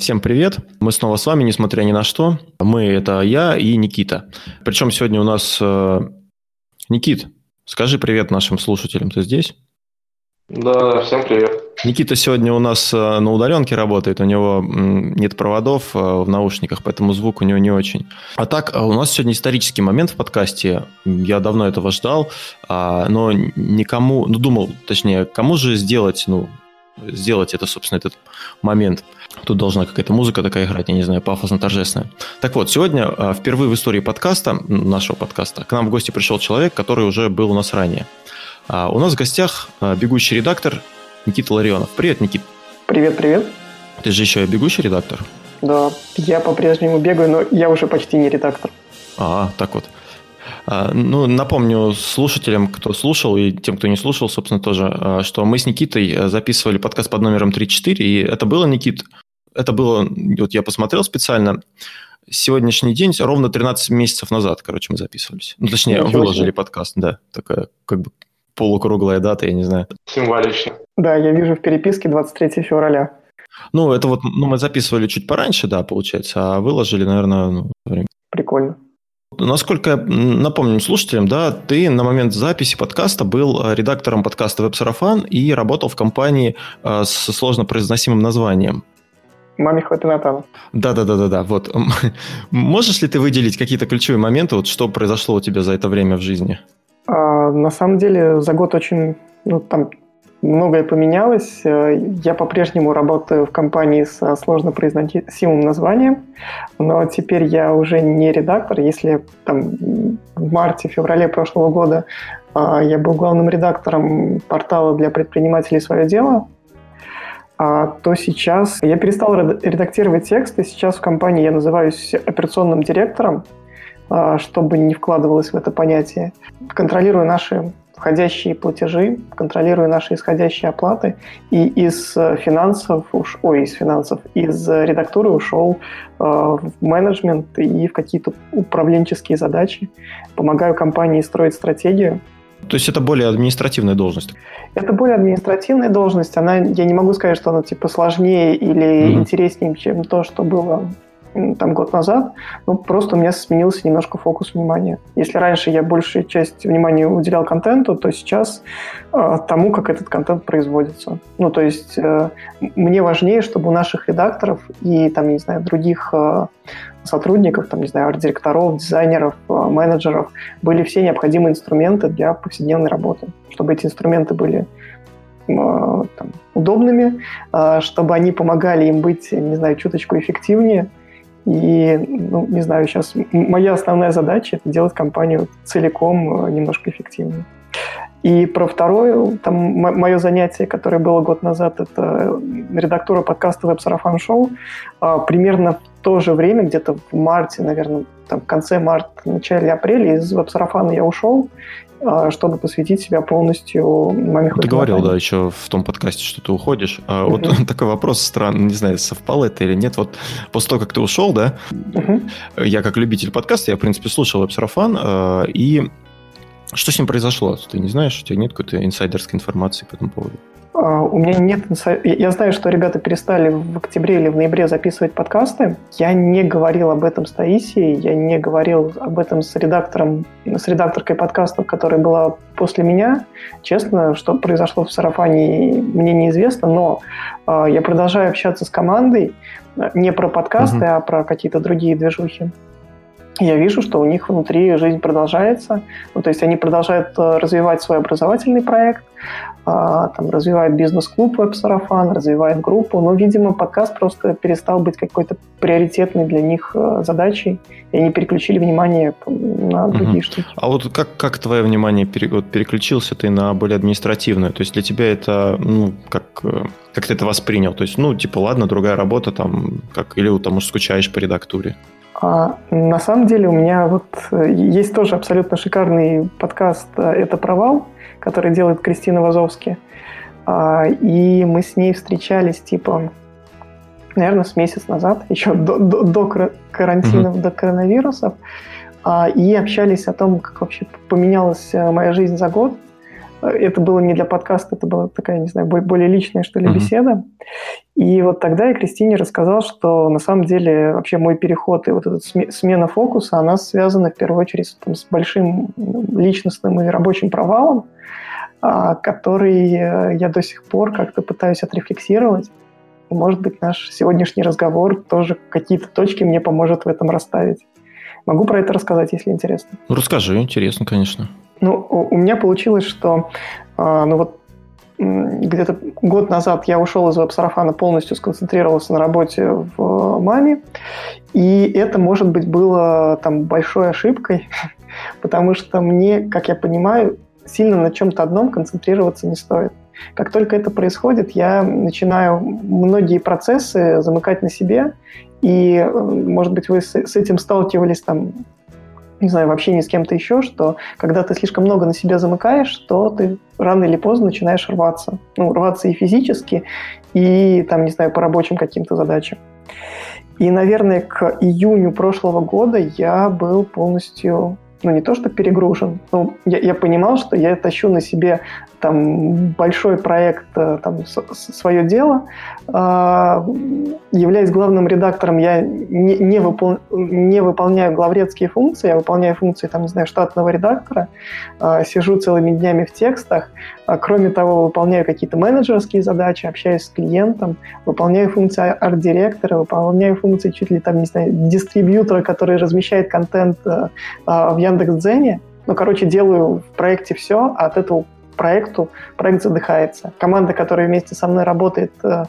Всем привет. Мы снова с вами, несмотря ни на что. Мы – это я и Никита. Причем сегодня у нас... Э, Никит, скажи привет нашим слушателям. Ты здесь? Да, всем привет. Никита сегодня у нас э, на удаленке работает, у него нет проводов э, в наушниках, поэтому звук у него не очень. А так, у нас сегодня исторический момент в подкасте. Я давно этого ждал, а, но никому, ну думал, точнее, кому же сделать, ну, сделать это, собственно, этот момент. Тут должна какая-то музыка такая играть, я не знаю, пафосно-торжественная. Так вот, сегодня а, впервые в истории подкаста, нашего подкаста, к нам в гости пришел человек, который уже был у нас ранее. А, у нас в гостях а, бегущий редактор Никита Ларионов. Привет, Никит. Привет, привет. Ты же еще и бегущий редактор? Да, я по-прежнему бегаю, но я уже почти не редактор. А, так вот. Ну, напомню слушателям, кто слушал, и тем, кто не слушал, собственно, тоже, что мы с Никитой записывали подкаст под номером 34, и это было, Никит, это было, вот я посмотрел специально, сегодняшний день, ровно 13 месяцев назад, короче, мы записывались. Ну, точнее, Ничего выложили себе. подкаст, да, такая как бы полукруглая дата, я не знаю. Символично. Да, я вижу в переписке 23 февраля. Ну, это вот, ну, мы записывали чуть пораньше, да, получается, а выложили, наверное, ну, время. Прикольно. Насколько напомним слушателям, да, ты на момент записи подкаста был э, редактором подкаста «Веб-сарафан» и работал в компании э, с сложно произносимым названием. Маме Хватинатана. Да-да-да-да-да. Вот. Можешь ли ты выделить какие-то ключевые моменты, вот что произошло у тебя за это время в жизни? А, на самом деле за год очень ну, там многое поменялось. Э, я по-прежнему работаю в компании с сложно произносимым названием, но теперь я уже не редактор. Если там в марте-феврале прошлого года а, я был главным редактором портала для предпринимателей «Свое дело», то сейчас я перестал редактировать тексты. Сейчас в компании я называюсь операционным директором, а, чтобы не вкладывалось в это понятие. Контролирую наши входящие платежи, контролируя наши исходящие оплаты, и из финансов, уж, ой, из финансов, из редактуры ушел э, в менеджмент и в какие-то управленческие задачи. Помогаю компании строить стратегию. То есть это более административная должность? Это более административная должность. Она, я не могу сказать, что она типа сложнее или mm-hmm. интереснее, чем то, что было там год назад, ну, просто у меня сменился немножко фокус внимания. Если раньше я большую часть внимания уделял контенту, то сейчас э, тому, как этот контент производится. Ну, то есть э, мне важнее, чтобы у наших редакторов и, там, не знаю, других э, сотрудников, там, не знаю, арт-директоров, дизайнеров, э, менеджеров были все необходимые инструменты для повседневной работы. Чтобы эти инструменты были э, там, удобными, э, чтобы они помогали им быть, не знаю, чуточку эффективнее, и, ну, не знаю, сейчас моя основная задача – это делать компанию целиком немножко эффективнее. И про второе, там, мое занятие, которое было год назад, это редактура подкаста «Веб-сарафан шоу». А, примерно в то же время, где-то в марте, наверное, там, в конце марта, начале апреля из «Веб-сарафана» я ушел а, чтобы посвятить себя полностью маме Ты говорил, да, еще в том подкасте, что ты уходишь. А вот такой вопрос странный, не знаю, совпало это или нет. Вот после того, как ты ушел, да, я как любитель подкаста, я, в принципе, слушал Эпсарафан, а, и что с ним произошло? Ты не знаешь, у тебя нет какой-то инсайдерской информации по этому поводу? А, у меня нет... Я знаю, что ребята перестали в октябре или в ноябре записывать подкасты. Я не говорил об этом с Таисией, я не говорил об этом с редактором, с редакторкой подкастов, которая была после меня. Честно, что произошло в сарафане, мне неизвестно, но а, я продолжаю общаться с командой не про подкасты, угу. а про какие-то другие движухи я вижу, что у них внутри жизнь продолжается. Ну, то есть они продолжают э, развивать свой образовательный проект, а, там, развивают бизнес-клуб веб-сарафан, развивают группу, но, видимо, подкаст просто перестал быть какой-то приоритетной для них э, задачей, и они переключили внимание на другие угу. штуки. А вот как, как твое внимание пере, вот, переключился ты на более административную? То есть для тебя это, ну, как, э, как ты это воспринял? То есть, ну, типа, ладно, другая работа, там, как, или там, может, скучаешь по редактуре? А, на самом деле у меня вот э, есть тоже абсолютно шикарный подкаст «Это провал», который делает Кристина Вазовски. А, и мы с ней встречались, типа, наверное, с месяц назад, еще до, до, до карантинов, mm-hmm. до коронавирусов, а, и общались о том, как вообще поменялась э, моя жизнь за год. Это было не для подкаста, это была такая, не знаю, более личная, что ли, mm-hmm. беседа. И вот тогда я Кристине рассказал, что на самом деле вообще мой переход и вот эта смена фокуса, она связана в первую очередь там, с большим личностным и рабочим провалом, а, который э, я до сих пор как-то пытаюсь отрефлексировать. И, может быть, наш сегодняшний разговор тоже какие-то точки мне поможет в этом расставить. Могу про это рассказать, если интересно. Расскажи, интересно, конечно. Ну, у меня получилось, что а, ну вот где-то год назад я ушел из веб-сарафана, полностью сконцентрировался на работе в маме, и это, может быть, было там большой ошибкой, потому что мне, как я понимаю, сильно на чем-то одном концентрироваться не стоит. Как только это происходит, я начинаю многие процессы замыкать на себе, и, э, может быть, вы с этим сталкивались там не знаю, в общении с кем-то еще, что когда ты слишком много на себя замыкаешь, то ты рано или поздно начинаешь рваться. Ну, рваться и физически, и, там, не знаю, по рабочим каким-то задачам. И, наверное, к июню прошлого года я был полностью ну, не то, что перегружен, но я, я понимал, что я тащу на себе там большой проект, э, там, свое дело. А, являясь главным редактором, я не, не, выпол... не выполняю главредские функции, я выполняю функции, там, не знаю, штатного редактора, а, сижу целыми днями в текстах, а, кроме того, выполняю какие-то менеджерские задачи, общаюсь с клиентом, выполняю функции арт-директора, выполняю функции чуть ли там, не знаю, дистрибьютора, который размещает контент э, в Яндекс.Дзене. Ну, короче, делаю в проекте все, а от этого проекту, проект задыхается. Команда, которая вместе со мной работает э,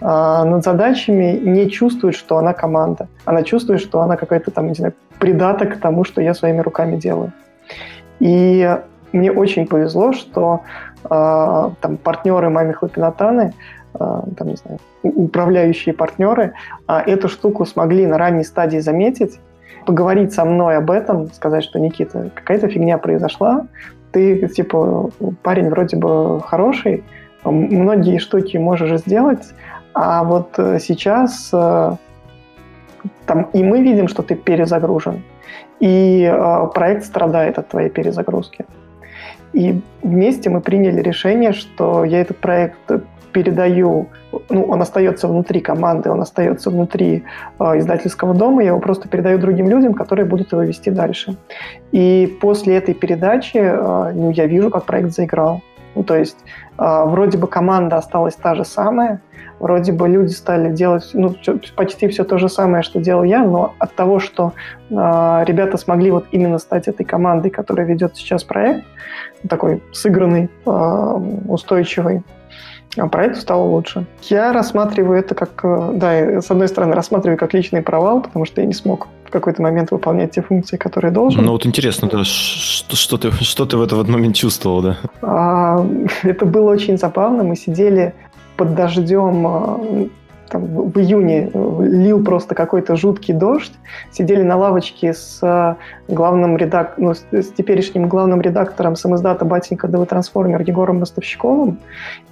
э, над задачами, не чувствует, что она команда. Она чувствует, что она какой-то там, не знаю, придаток к тому, что я своими руками делаю. И мне очень повезло, что э, там партнеры Мами Хлопинатаны, э, там, не знаю, управляющие партнеры э, эту штуку смогли на ранней стадии заметить, поговорить со мной об этом, сказать, что Никита, какая-то фигня произошла, ты, типа, парень вроде бы хороший, многие штуки можешь сделать, а вот э, сейчас э, там и мы видим, что ты перезагружен, и э, проект страдает от твоей перезагрузки. И вместе мы приняли решение, что я этот проект передаю, ну, он остается внутри команды, он остается внутри э, издательского дома, я его просто передаю другим людям, которые будут его вести дальше. И после этой передачи э, ну, я вижу, как проект заиграл. Ну, то есть э, вроде бы команда осталась та же самая, вроде бы люди стали делать ну, почти все то же самое, что делал я, но от того, что э, ребята смогли вот именно стать этой командой, которая ведет сейчас проект, такой сыгранный, э, устойчивый, а проекту стало лучше. Я рассматриваю это как, э, да, с одной стороны, рассматриваю как личный провал, потому что я не смог в какой-то момент выполнять те функции, которые должен. Ну вот интересно, да, что, что, ты, что ты в этот момент чувствовал, да? А, это было очень забавно. Мы сидели под дождем э, там, в июне лил просто какой-то жуткий дождь, сидели на лавочке с э, главным редак... ну, с, теперешним главным редактором самоздата «Батенька ДВ Трансформер» Егором Мостовщиковым,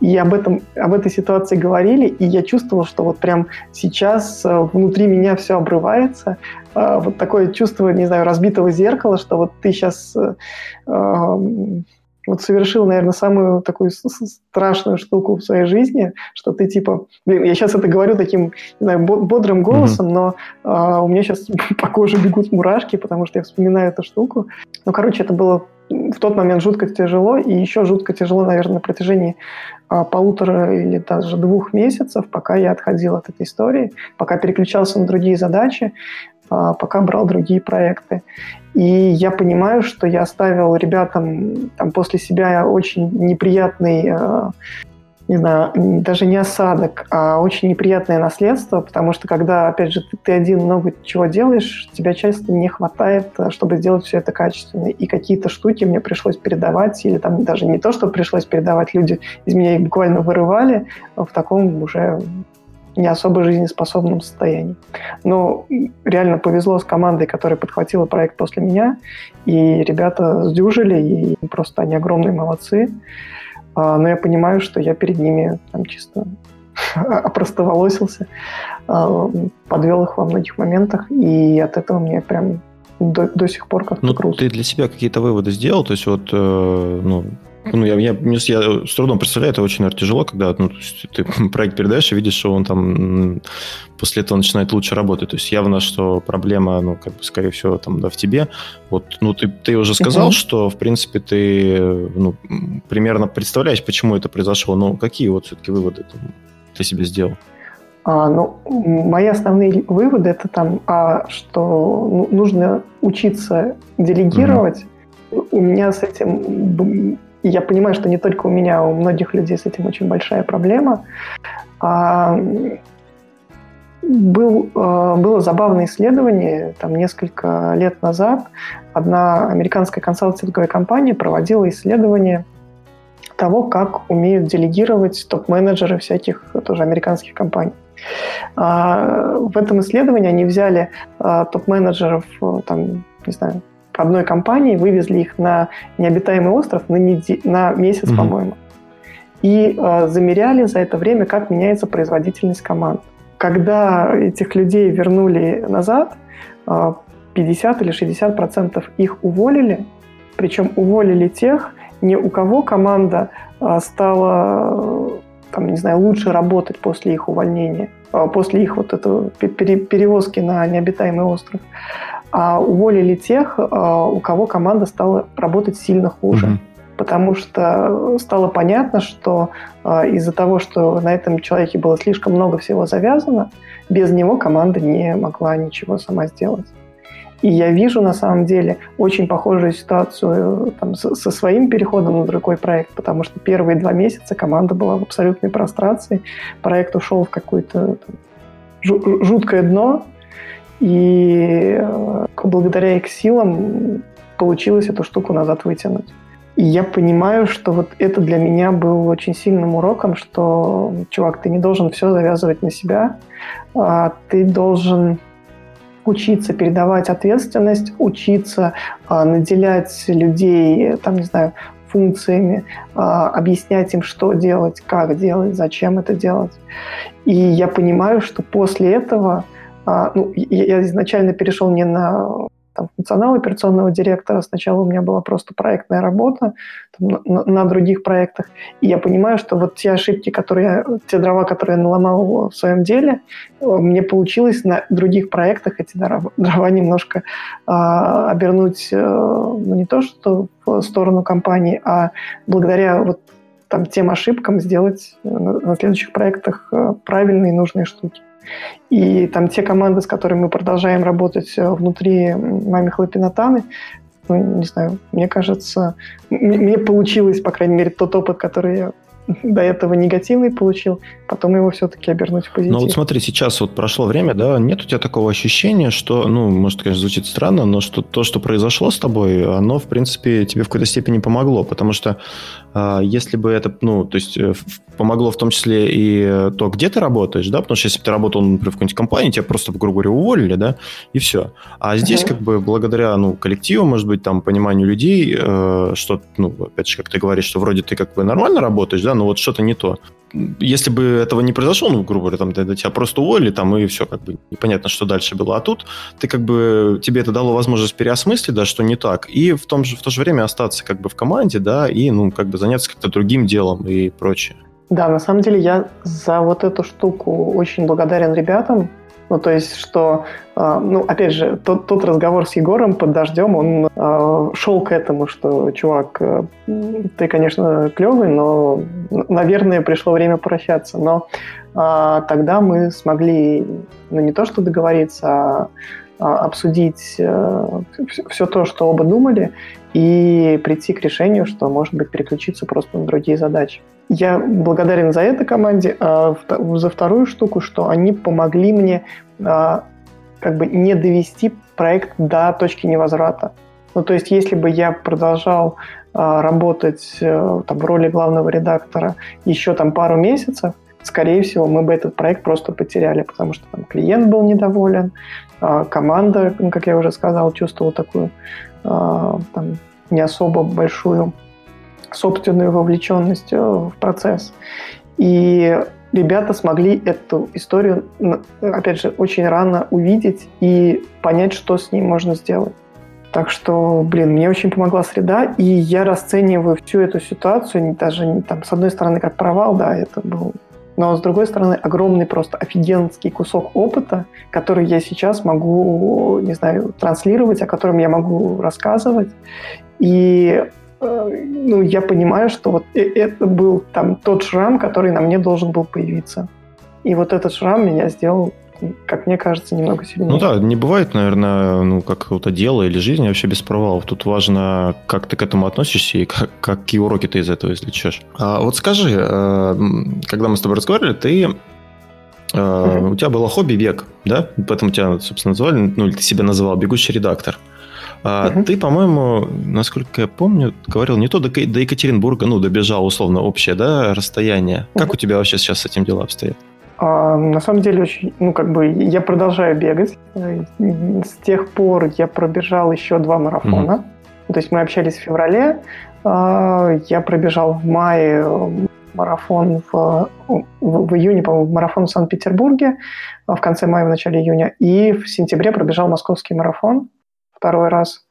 и об, этом, об этой ситуации говорили, и я чувствовал, что вот прям сейчас э, внутри меня все обрывается, э, вот такое чувство, не знаю, разбитого зеркала, что вот ты сейчас вот совершил, наверное, самую такую страшную штуку в своей жизни, что ты типа, блин, я сейчас это говорю таким, не знаю, бодрым голосом, mm-hmm. но а, у меня сейчас по коже бегут мурашки, потому что я вспоминаю эту штуку. Ну, короче, это было в тот момент жутко тяжело, и еще жутко тяжело, наверное, на протяжении а, полутора или даже двух месяцев, пока я отходил от этой истории, пока переключался на другие задачи, пока брал другие проекты. И я понимаю, что я оставил ребятам там, после себя очень неприятный, а, не знаю, даже не осадок, а очень неприятное наследство, потому что когда, опять же, ты, ты один много чего делаешь, тебя часто не хватает, а, чтобы сделать все это качественно. И какие-то штуки мне пришлось передавать, или там даже не то, что пришлось передавать, люди из меня их буквально вырывали в таком уже не особо жизнеспособном состоянии. Но реально повезло с командой, которая подхватила проект после меня, и ребята сдюжили, и просто они огромные молодцы. А, но я понимаю, что я перед ними там чисто опростоволосился, а, подвел их во многих моментах, и от этого мне прям до, до сих пор как-то ну, грустно. Ты для себя какие-то выводы сделал? То есть вот, э, ну, ну, я, я, я с трудом представляю, это очень, наверное, тяжело, когда ну, ты проект передаешь и видишь, что он там после этого начинает лучше работать. То есть явно, что проблема, ну, как бы, скорее всего, там, да, в тебе. Вот, ну, ты, ты уже сказал, uh-huh. что, в принципе, ты, ну, примерно представляешь, почему это произошло, но какие вот все-таки выводы там, ты себе сделал? А, ну, мои основные выводы это там, а, что ну, нужно учиться делегировать. Mm-hmm. У меня с этим, я понимаю, что не только у меня, а у многих людей с этим очень большая проблема. А, был, а, было забавное исследование, там несколько лет назад одна американская консалтинговая компания проводила исследование того, как умеют делегировать топ-менеджеры всяких тоже американских компаний. А, в этом исследовании они взяли а, топ-менеджеров, э, там, не знаю, одной компании, вывезли их на необитаемый остров на, неде... на месяц, mm-hmm. по-моему, и э, замеряли за это время, как меняется производительность команд. Когда этих людей вернули назад, э, 50 или 60 процентов их уволили, причем уволили тех, не у кого команда э, стала там, не знаю, лучше работать после их увольнения, а, после их вот этого перевозки на необитаемый остров, а уволили тех, а, у кого команда стала работать сильно хуже. Mm-hmm. Потому что стало понятно, что а, из-за того, что на этом человеке было слишком много всего завязано, без него команда не могла ничего сама сделать. И я вижу на самом деле очень похожую ситуацию там, со, со своим переходом на другой проект, потому что первые два месяца команда была в абсолютной прострации, проект ушел в какое-то жуткое дно, и э, благодаря их силам получилось эту штуку назад вытянуть. И я понимаю, что вот это для меня был очень сильным уроком, что, чувак, ты не должен все завязывать на себя, а ты должен учиться передавать ответственность, учиться э, наделять людей, там, не знаю, функциями, э, объяснять им, что делать, как делать, зачем это делать. И я понимаю, что после этого, ну, я, изначально перешел не на там, функционал операционного директора. Сначала у меня была просто проектная работа там, на, на других проектах. И я понимаю, что вот те ошибки, которые я, те дрова, которые я наломал в своем деле, э, мне получилось на других проектах эти дрова, дрова немножко а, обернуть, э, ну, не то что в сторону компании, а благодаря вот там, тем ошибкам сделать э, на, на следующих проектах правильные и нужные штуки. И там те команды, с которыми мы продолжаем работать э, внутри Мами Хлопинатаны, ну, не знаю, мне кажется, мне получилось, по крайней мере, тот опыт, который я до этого негативный получил, потом его все-таки обернуть в позитив. Ну вот смотри, сейчас вот прошло время, да, нет у тебя такого ощущения, что, ну, может, конечно, звучит странно, но что то, что произошло с тобой, оно, в принципе, тебе в какой-то степени помогло, потому что э, если бы это, ну, то есть э, помогло в том числе и то, где ты работаешь, да, потому что если бы ты работал, например, в какой-нибудь компании, тебя просто, грубо говоря, уволили, да, и все. А здесь, uh-huh. как бы, благодаря, ну, коллективу, может быть, там, пониманию людей, э, что, ну, опять же, как ты говоришь, что вроде ты как бы нормально работаешь, да, но вот что-то не то. Если бы этого не произошло, ну, грубо говоря, там, тогда тебя просто уволили, там, и все, как бы, непонятно, что дальше было. А тут ты, как бы, тебе это дало возможность переосмыслить, да, что не так, и в, том же, в то же время остаться, как бы, в команде, да, и, ну, как бы, заняться как-то другим делом и прочее. Да, на самом деле я за вот эту штуку очень благодарен ребятам, ну, то есть, что, э, ну, опять же, тот, тот разговор с Егором под дождем, он э, шел к этому, что, чувак, э, ты, конечно, клевый, но, наверное, пришло время прощаться. Но э, тогда мы смогли, ну, не то что договориться, а, а обсудить э, все то, что оба думали, и прийти к решению, что, может быть, переключиться просто на другие задачи. Я благодарен за это команде, а за вторую штуку, что они помогли мне а, как бы не довести проект до точки невозврата. Ну, то есть, если бы я продолжал а, работать а, там, в роли главного редактора еще там пару месяцев, скорее всего, мы бы этот проект просто потеряли, потому что там клиент был недоволен, а, команда, ну, как я уже сказал, чувствовала такую а, там, не особо большую собственную вовлеченность э, в процесс. И ребята смогли эту историю, опять же, очень рано увидеть и понять, что с ней можно сделать. Так что, блин, мне очень помогла среда, и я расцениваю всю эту ситуацию даже не там, с одной стороны, как провал, да, это был но с другой стороны огромный просто офигенский кусок опыта, который я сейчас могу, не знаю, транслировать, о котором я могу рассказывать. И э, ну, я понимаю, что вот э, это был там тот шрам, который на мне должен был появиться. И вот этот шрам меня сделал как мне кажется, немного сильнее. Ну да, не бывает, наверное, ну, какого-то дела или жизни вообще без провалов. Тут важно, как ты к этому относишься и как, какие уроки ты из этого извлечешь. А вот скажи, э, когда мы с тобой разговаривали, ты Uh-huh. У тебя было хобби бег, да? Поэтому тебя, собственно, называли, ну, или ты себя называл бегущий редактор. А uh-huh. Ты, по-моему, насколько я помню, говорил не то до, до Екатеринбурга, ну, добежал условно общее, да, расстояние. Uh-huh. Как у тебя вообще сейчас с этим дела обстоят? А, на самом деле очень, ну как бы я продолжаю бегать. С тех пор я пробежал еще два марафона. Mm-hmm. То есть мы общались в феврале, а, я пробежал в мае марафон в, в, в июне, по-моему, марафон в Санкт-Петербурге а, в конце мая, в начале июня. И в сентябре пробежал московский марафон второй раз.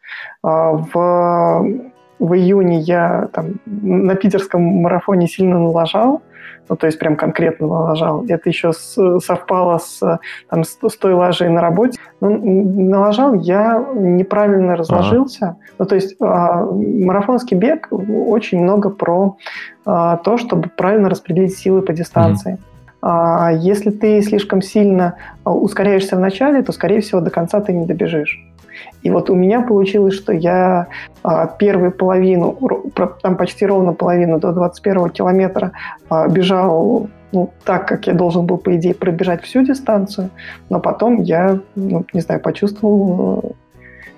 В, в июне я там, на питерском марафоне сильно налажал, ну, то есть прям конкретно налажал. Это еще с, совпало с, там, с, с той лажей на работе. Ну, налажал я неправильно разложился. Ага. Ну, то есть а, марафонский бег очень много про а, то, чтобы правильно распределить силы по дистанции. mm А, если ты слишком сильно ускоряешься в начале, то, скорее всего, до конца ты не добежишь. И вот у меня получилось, что я а, первую половину, там почти ровно половину до 21 километра а, бежал ну, так, как я должен был, по идее, пробежать всю дистанцию, но потом я, ну, не знаю, почувствовал э,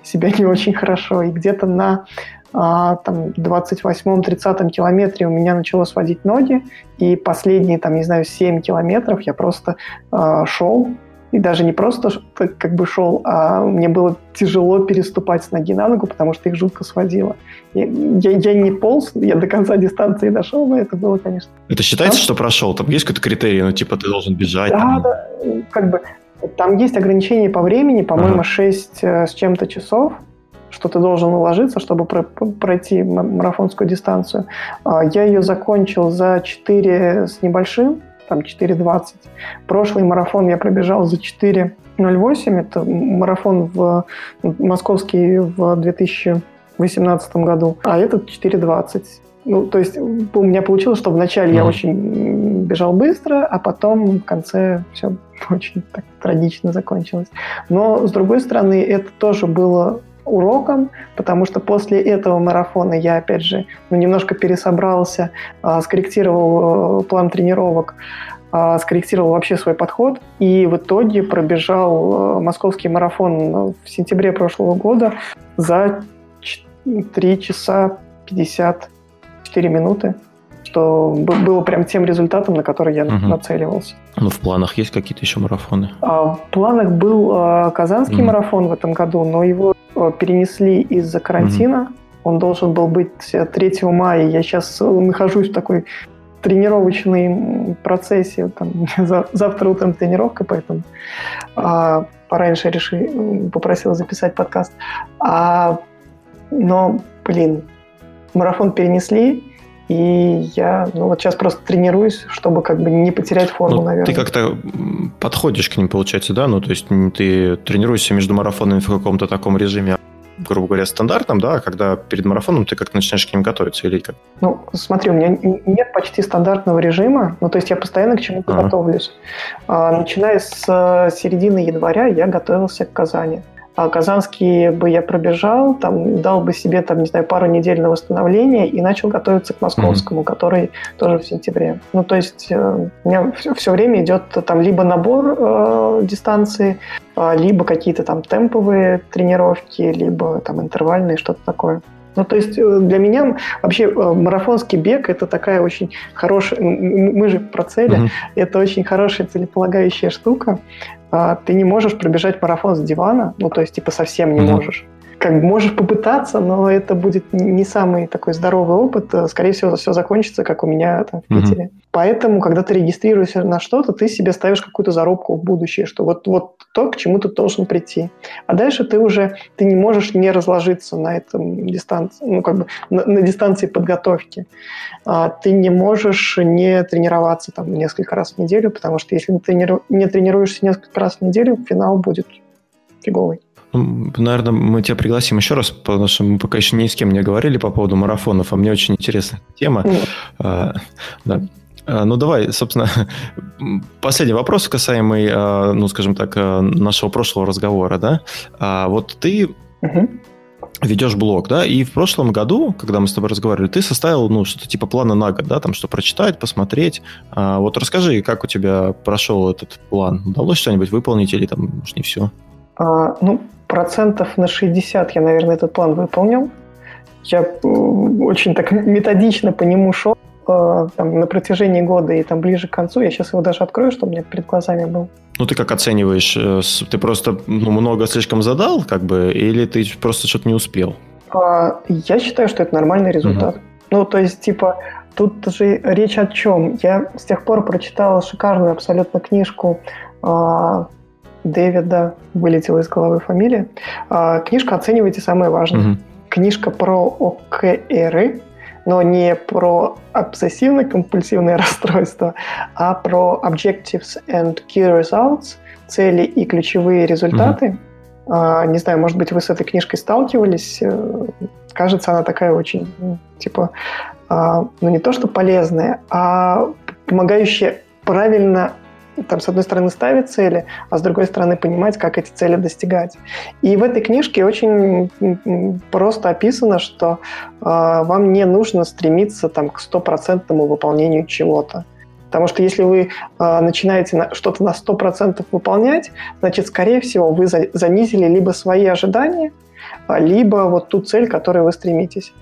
себя не очень хорошо. И где-то на а, там, 28-30 километре у меня начало сводить ноги, и последние, там, не знаю, 7 километров я просто а, шел, и даже не просто как бы шел, а мне было тяжело переступать с ноги на ногу, потому что их жутко сводило. Я, я, я не полз, я до конца дистанции дошел, но это было, конечно... Это считается, а? что прошел? Там есть какой-то критерий, ну, типа, ты должен бежать? Да, там... да, как бы... Там есть ограничения по времени, по-моему, ага. 6 э, с чем-то часов, что ты должен уложиться, чтобы пройти марафонскую дистанцию. А, я ее закончил за 4 с небольшим, там 4.20. Прошлый марафон я пробежал за 4.08. Это марафон в московский в 2018 году. А этот 4.20. Ну, то есть у меня получилось, что вначале mm. я очень бежал быстро, а потом в конце все очень так трагично закончилось. Но, с другой стороны, это тоже было уроком, потому что после этого марафона я, опять же, ну, немножко пересобрался, а, скорректировал э, план тренировок, а, скорректировал вообще свой подход. И в итоге пробежал э, московский марафон в сентябре прошлого года за 3 часа 54 минуты что было прям тем результатом, на который я угу. нацеливался. Ну, в планах есть какие-то еще марафоны? А, в планах был а, Казанский угу. марафон в этом году, но его а, перенесли из-за карантина. Угу. Он должен был быть 3 мая. Я сейчас нахожусь в такой тренировочной процессе. Там, завтра утром тренировка, поэтому а, пораньше решил, попросил записать подкаст. А, но, блин, марафон перенесли, и я, ну вот сейчас просто тренируюсь, чтобы как бы не потерять форму, ну, наверное. Ты как-то подходишь к ним, получается, да? Ну, то есть ты тренируешься между марафонами в каком-то таком режиме, грубо говоря, стандартном, да, а когда перед марафоном ты как начинаешь к ним готовиться или как? Ну, смотри, у меня нет почти стандартного режима, ну, то есть я постоянно к чему-то а. готовлюсь. А, начиная с э, середины января я готовился к Казани. А Казанский бы я пробежал, там дал бы себе, там, не знаю, пару недель на восстановление и начал готовиться к московскому, mm-hmm. который тоже в сентябре. Ну, то есть э, у меня все, все время идет там либо набор э, дистанции, э, либо какие-то там темповые тренировки, либо там интервальные, что-то такое. Ну, то есть э, для меня вообще э, марафонский бег это такая очень хорошая, мы же про цели, mm-hmm. это очень хорошая целеполагающая штука. А, ты не можешь пробежать марафон с дивана, ну, то есть, типа, совсем не mm-hmm. можешь. Как бы можешь попытаться, но это будет не самый такой здоровый опыт. Скорее всего, все закончится, как у меня там в Питере. Mm-hmm. Поэтому, когда ты регистрируешься на что-то, ты себе ставишь какую-то зарубку в будущее, что вот, вот то, к чему ты должен прийти. А дальше ты уже ты не можешь не разложиться на этом дистанции, ну, как бы на, на дистанции подготовки. А, ты не можешь не тренироваться там несколько раз в неделю, потому что если ты не тренируешься несколько раз в неделю, финал будет фиговый. Ну, наверное, мы тебя пригласим еще раз, потому что мы пока еще ни с кем не говорили по поводу марафонов, а мне очень интересная тема. А, да. А, ну, давай, собственно, последний вопрос, касаемый, а, ну, скажем так, нашего прошлого разговора, да? А, вот ты uh-huh. ведешь блог, да, и в прошлом году, когда мы с тобой разговаривали, ты составил, ну, что-то типа плана на год, да, там, что прочитать, посмотреть. А, вот расскажи, как у тебя прошел этот план? Удалось что-нибудь выполнить или там, может, не все? А, ну, процентов на 60 я, наверное, этот план выполнил. Я очень так методично по нему шел э, там, на протяжении года и там ближе к концу. Я сейчас его даже открою, чтобы у меня перед глазами был. Ну, ты как оцениваешь? Э, ты просто ну, много слишком задал, как бы, или ты просто что-то не успел? А, я считаю, что это нормальный результат. Угу. Ну, то есть, типа, тут же речь о чем? Я с тех пор прочитал шикарную абсолютно книжку а, Дэвида, вылетела из головы фамилия. А, книжка «Оценивайте самое важное». Угу. Книжка про ОКРы, но не про обсессивно-компульсивное расстройство, а про Objectives and Key Results, цели и ключевые результаты. Угу. Не знаю, может быть, вы с этой книжкой сталкивались. Э, кажется, она такая очень, ну, типа, а, ну не то что полезная, а помогающая правильно там, с одной стороны, ставить цели, а с другой стороны, понимать, как эти цели достигать. И в этой книжке очень просто описано, что э, вам не нужно стремиться там, к стопроцентному выполнению чего-то. Потому что если вы э, начинаете на, что-то на 100% выполнять, значит, скорее всего, вы за, занизили либо свои ожидания, либо вот ту цель, к которой вы стремитесь.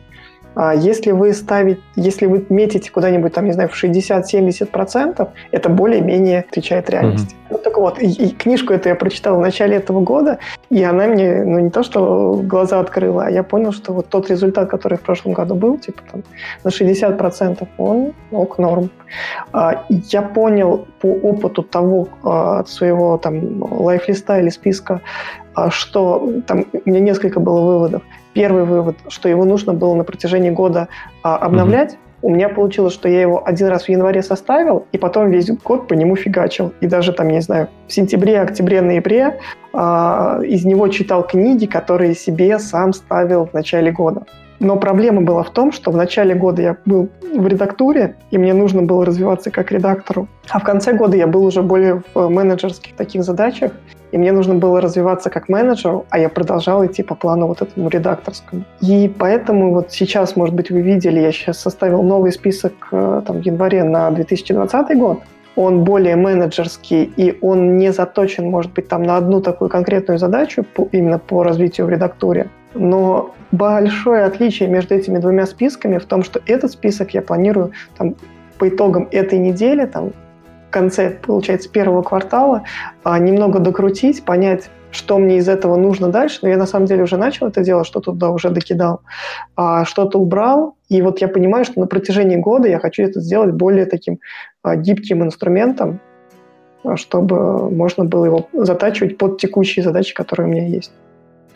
А если вы ставите, если вы метите куда-нибудь, там, не знаю, в 60-70%, это более-менее отвечает реальности. Mm-hmm. Ну, так вот, и, и книжку эту я прочитал в начале этого года, и она мне, ну, не то, что глаза открыла, а я понял, что вот тот результат, который в прошлом году был, типа там на 60%, он ок, норм. А, я понял по опыту того а, своего там лайфлиста или списка, что там у меня несколько было выводов. Первый вывод, что его нужно было на протяжении года а, обновлять. Mm-hmm. У меня получилось, что я его один раз в январе составил, и потом весь год по нему фигачил. И даже там, не знаю, в сентябре, октябре, ноябре а, из него читал книги, которые себе сам ставил в начале года. Но проблема была в том, что в начале года я был в редактуре, и мне нужно было развиваться как редактору. А в конце года я был уже более в менеджерских таких задачах, и мне нужно было развиваться как менеджеру, а я продолжал идти по плану вот этому редакторскому. И поэтому вот сейчас, может быть, вы видели, я сейчас составил новый список э, там, в январе на 2020 год, он более менеджерский, и он не заточен, может быть, там на одну такую конкретную задачу по, именно по развитию в редактуре. Но большое отличие между этими двумя списками в том, что этот список я планирую там, по итогам этой недели, там, в конце, получается, первого квартала а, немного докрутить, понять, что мне из этого нужно дальше. Но я на самом деле уже начал это делать, что-то туда уже докидал, а, что-то убрал. И вот я понимаю, что на протяжении года я хочу это сделать более таким а, гибким инструментом, чтобы можно было его затачивать под текущие задачи, которые у меня есть.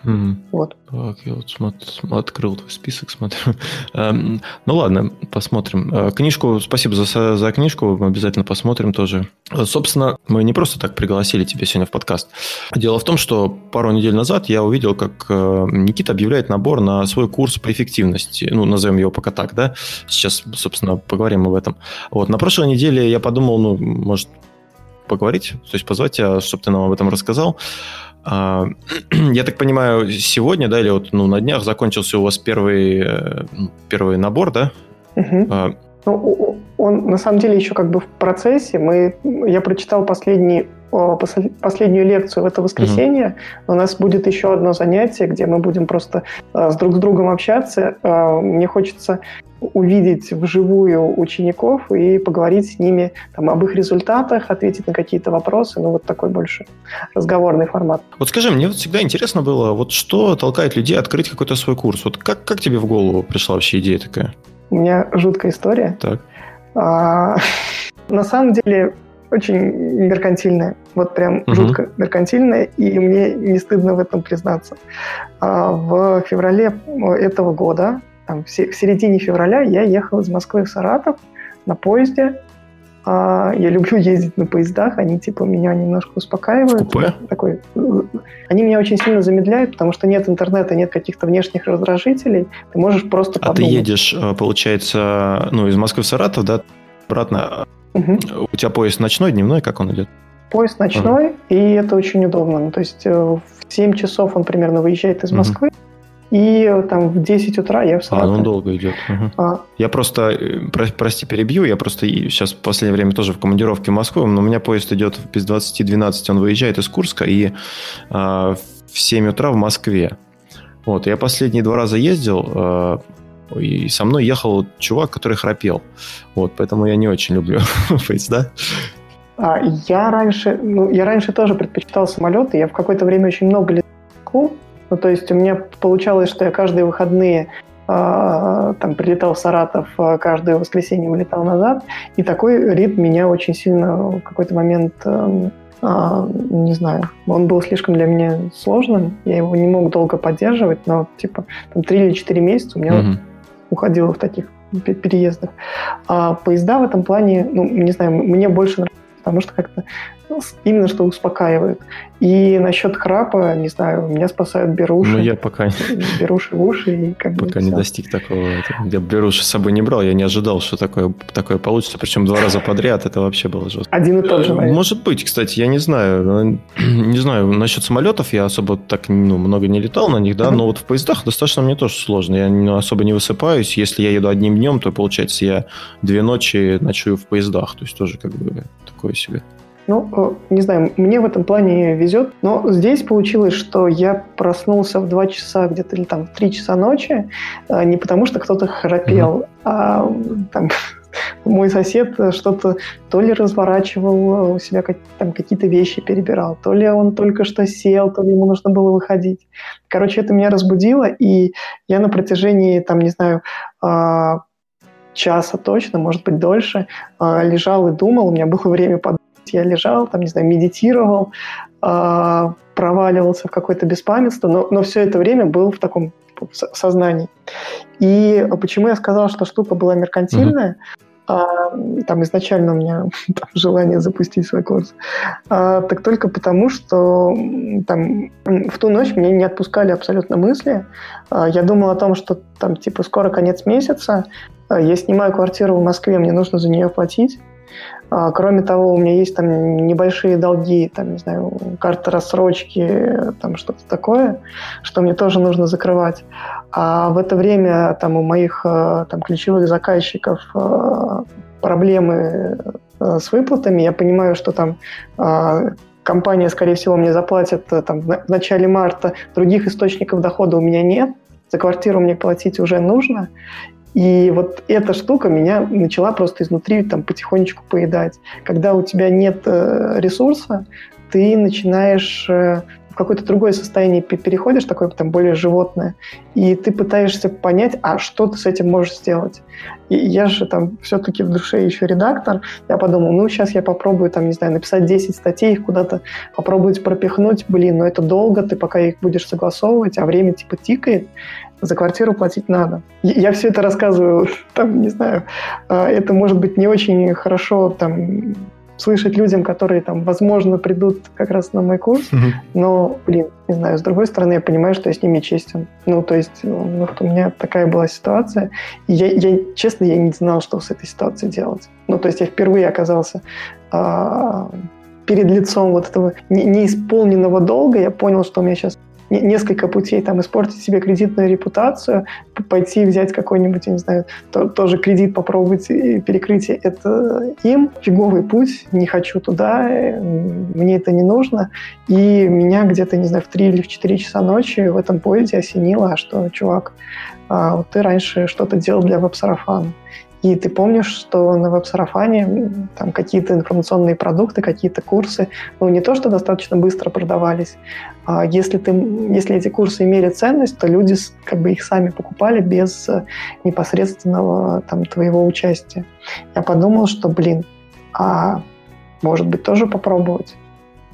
Mm. Вот. Так, я вот смотр, открыл твой список, смотрю. Эм, ну ладно, посмотрим. Э, книжку, спасибо за, за книжку, мы обязательно посмотрим тоже. Э, собственно, мы не просто так пригласили тебя сегодня в подкаст. Дело в том, что пару недель назад я увидел, как э, Никита объявляет набор на свой курс по эффективности. Ну, назовем его пока так, да? Сейчас, собственно, поговорим об этом. Вот, на прошлой неделе я подумал, ну, может, поговорить, то есть позвать тебя, чтобы ты нам об этом рассказал. А, я так понимаю, сегодня, да, или вот ну, на днях закончился у вас первый, э, ну, первый набор, да? Угу. Ну, он на самом деле еще как бы в процессе. Мы, я прочитал последний последнюю лекцию в это воскресенье. Угу. У нас будет еще одно занятие, где мы будем просто с друг с другом общаться. Мне хочется увидеть вживую учеников и поговорить с ними там, об их результатах, ответить на какие-то вопросы. Ну, вот такой больше разговорный формат. Вот скажи, мне вот всегда интересно было, вот что толкает людей открыть какой-то свой курс? Вот как, как тебе в голову пришла вообще идея такая? У меня жуткая история. Так. А, на самом деле очень меркантильная, вот прям угу. жутко меркантильная, и мне не стыдно в этом признаться. А, в феврале этого года там, в середине февраля я ехал из Москвы в Саратов на поезде. А, я люблю ездить на поездах, они типа меня немножко успокаивают. Купе? Такой, они меня очень сильно замедляют, потому что нет интернета, нет каких-то внешних раздражителей. Ты можешь просто подумать. А ты едешь, э, получается, ну, из Москвы в Саратов, да, обратно. Угу. У тебя поезд ночной, дневной, как он идет? Поезд ночной, угу. и это очень удобно. Ну, то есть э, в 7 часов он примерно выезжает из Москвы. Угу и там в 10 утра я в Саратове. А, он долго идет. Угу. А. Я просто, э, про, прости, перебью, я просто сейчас в последнее время тоже в командировке в Москву, но у меня поезд идет без 20-12, он выезжает из Курска, и а, в 7 утра в Москве. Вот, я последние два раза ездил, а, и со мной ехал чувак, который храпел. Вот, поэтому я не очень люблю поезда. А, я раньше, ну, я раньше тоже предпочитал самолеты. Я в какое-то время очень много летал. Ну, то есть у меня получалось, что я каждые выходные э, там прилетал в Саратов, э, каждое воскресенье улетал назад, и такой ритм меня очень сильно в какой-то момент э, а, не знаю, он был слишком для меня сложным, я его не мог долго поддерживать, но типа там три или четыре месяца у меня mm-hmm. уходило в таких переездах. А поезда в этом плане, ну, не знаю, мне больше нравится, потому что как-то именно что успокаивает. И насчет храпа, не знаю, меня спасают беруши. Ну, я пока... Беруши в уши и как Пока не все. достиг такого. Я беруши с собой не брал, я не ожидал, что такое, такое получится. Причем два раза подряд, это вообще было жестко. Один и тот же, наверное. Может быть, кстати, я не знаю. Не знаю, насчет самолетов я особо так ну, много не летал на них, да, но вот в поездах достаточно мне тоже сложно. Я ну, особо не высыпаюсь. Если я еду одним днем, то, получается, я две ночи ночую в поездах. То есть тоже как бы такое себе. Ну, э, не знаю, мне в этом плане везет, но здесь получилось, что я проснулся в 2 часа где-то или там в 3 часа ночи, э, не потому что кто-то храпел, mm-hmm. а там, мой сосед что-то то ли разворачивал у себя там какие-то вещи перебирал, то ли он только что сел, то ли ему нужно было выходить. Короче, это меня разбудило, и я на протяжении, там, не знаю, а, часа точно, может быть, дольше, лежал и думал, у меня было время подумать, я лежал, там, не знаю, медитировал, э, проваливался в какое-то беспамятство, но, но все это время был в таком сознании. И почему я сказал, что штука была меркантильная, mm-hmm. там изначально у меня там, желание запустить свой курс, а, так только потому, что там в ту ночь меня не отпускали абсолютно мысли. А, я думал о том, что там типа скоро конец месяца, а, я снимаю квартиру в Москве, мне нужно за нее платить. А, кроме того, у меня есть там небольшие долги, там, не знаю, карта рассрочки, там что-то такое, что мне тоже нужно закрывать. А в это время там у моих э, там, ключевых заказчиков э, проблемы э, с выплатами. Я понимаю, что там компания, скорее всего, мне заплатит там, в начале марта, других источников дохода у меня нет, за квартиру мне платить уже нужно, и вот эта штука меня начала просто изнутри там потихонечку поедать. Когда у тебя нет э, ресурса, ты начинаешь э, в какое-то другое состояние переходишь, такое там более животное, и ты пытаешься понять, а что ты с этим можешь сделать. И я же там все-таки в душе еще редактор, я подумал, ну сейчас я попробую там, не знаю, написать 10 статей, их куда-то попробовать пропихнуть, блин, но это долго, ты пока их будешь согласовывать, а время типа тикает, за квартиру платить надо. Я все это рассказываю, там, не знаю, а, это может быть не очень хорошо там слышать людям, которые там, возможно, придут как раз на мой курс, mm-hmm. но, блин, не знаю, с другой стороны, я понимаю, что я с ними честен. Ну, то есть, вот у меня такая была ситуация, и я, я честно, я не знал, что с этой ситуацией делать. Ну, то есть я впервые оказался а, перед лицом вот этого неисполненного долга, я понял, что у меня сейчас несколько путей там испортить себе кредитную репутацию, пойти взять какой-нибудь, я не знаю, то, тоже кредит попробовать перекрытие. Это им фиговый путь, не хочу туда, мне это не нужно. И меня где-то, не знаю, в 3 или в 4 часа ночи в этом поезде осенило, что, чувак, а, ты раньше что-то делал для веб-сарафана. И ты помнишь, что на веб-сарафане там какие-то информационные продукты, какие-то курсы, ну, не то, что достаточно быстро продавались, а если, ты, если эти курсы имели ценность, то люди как бы их сами покупали без э, непосредственного там, твоего участия. Я подумал, что, блин, а может быть, тоже попробовать?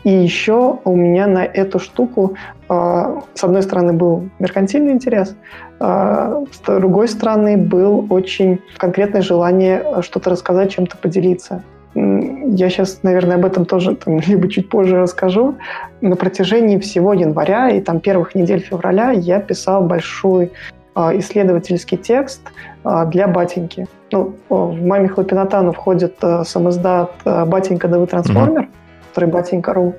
И еще у меня на эту штуку, э, с одной стороны, был меркантильный интерес, э, с другой стороны, был очень конкретное желание что-то рассказать, чем-то поделиться. Я сейчас, наверное, об этом тоже там, либо чуть позже расскажу. На протяжении всего января и там первых недель февраля я писал большой исследовательский текст для батеньки. Ну, в «Маме Хлопинатану» входит самоздат «Батенька, да вы трансформер», mm-hmm который батенька.ру.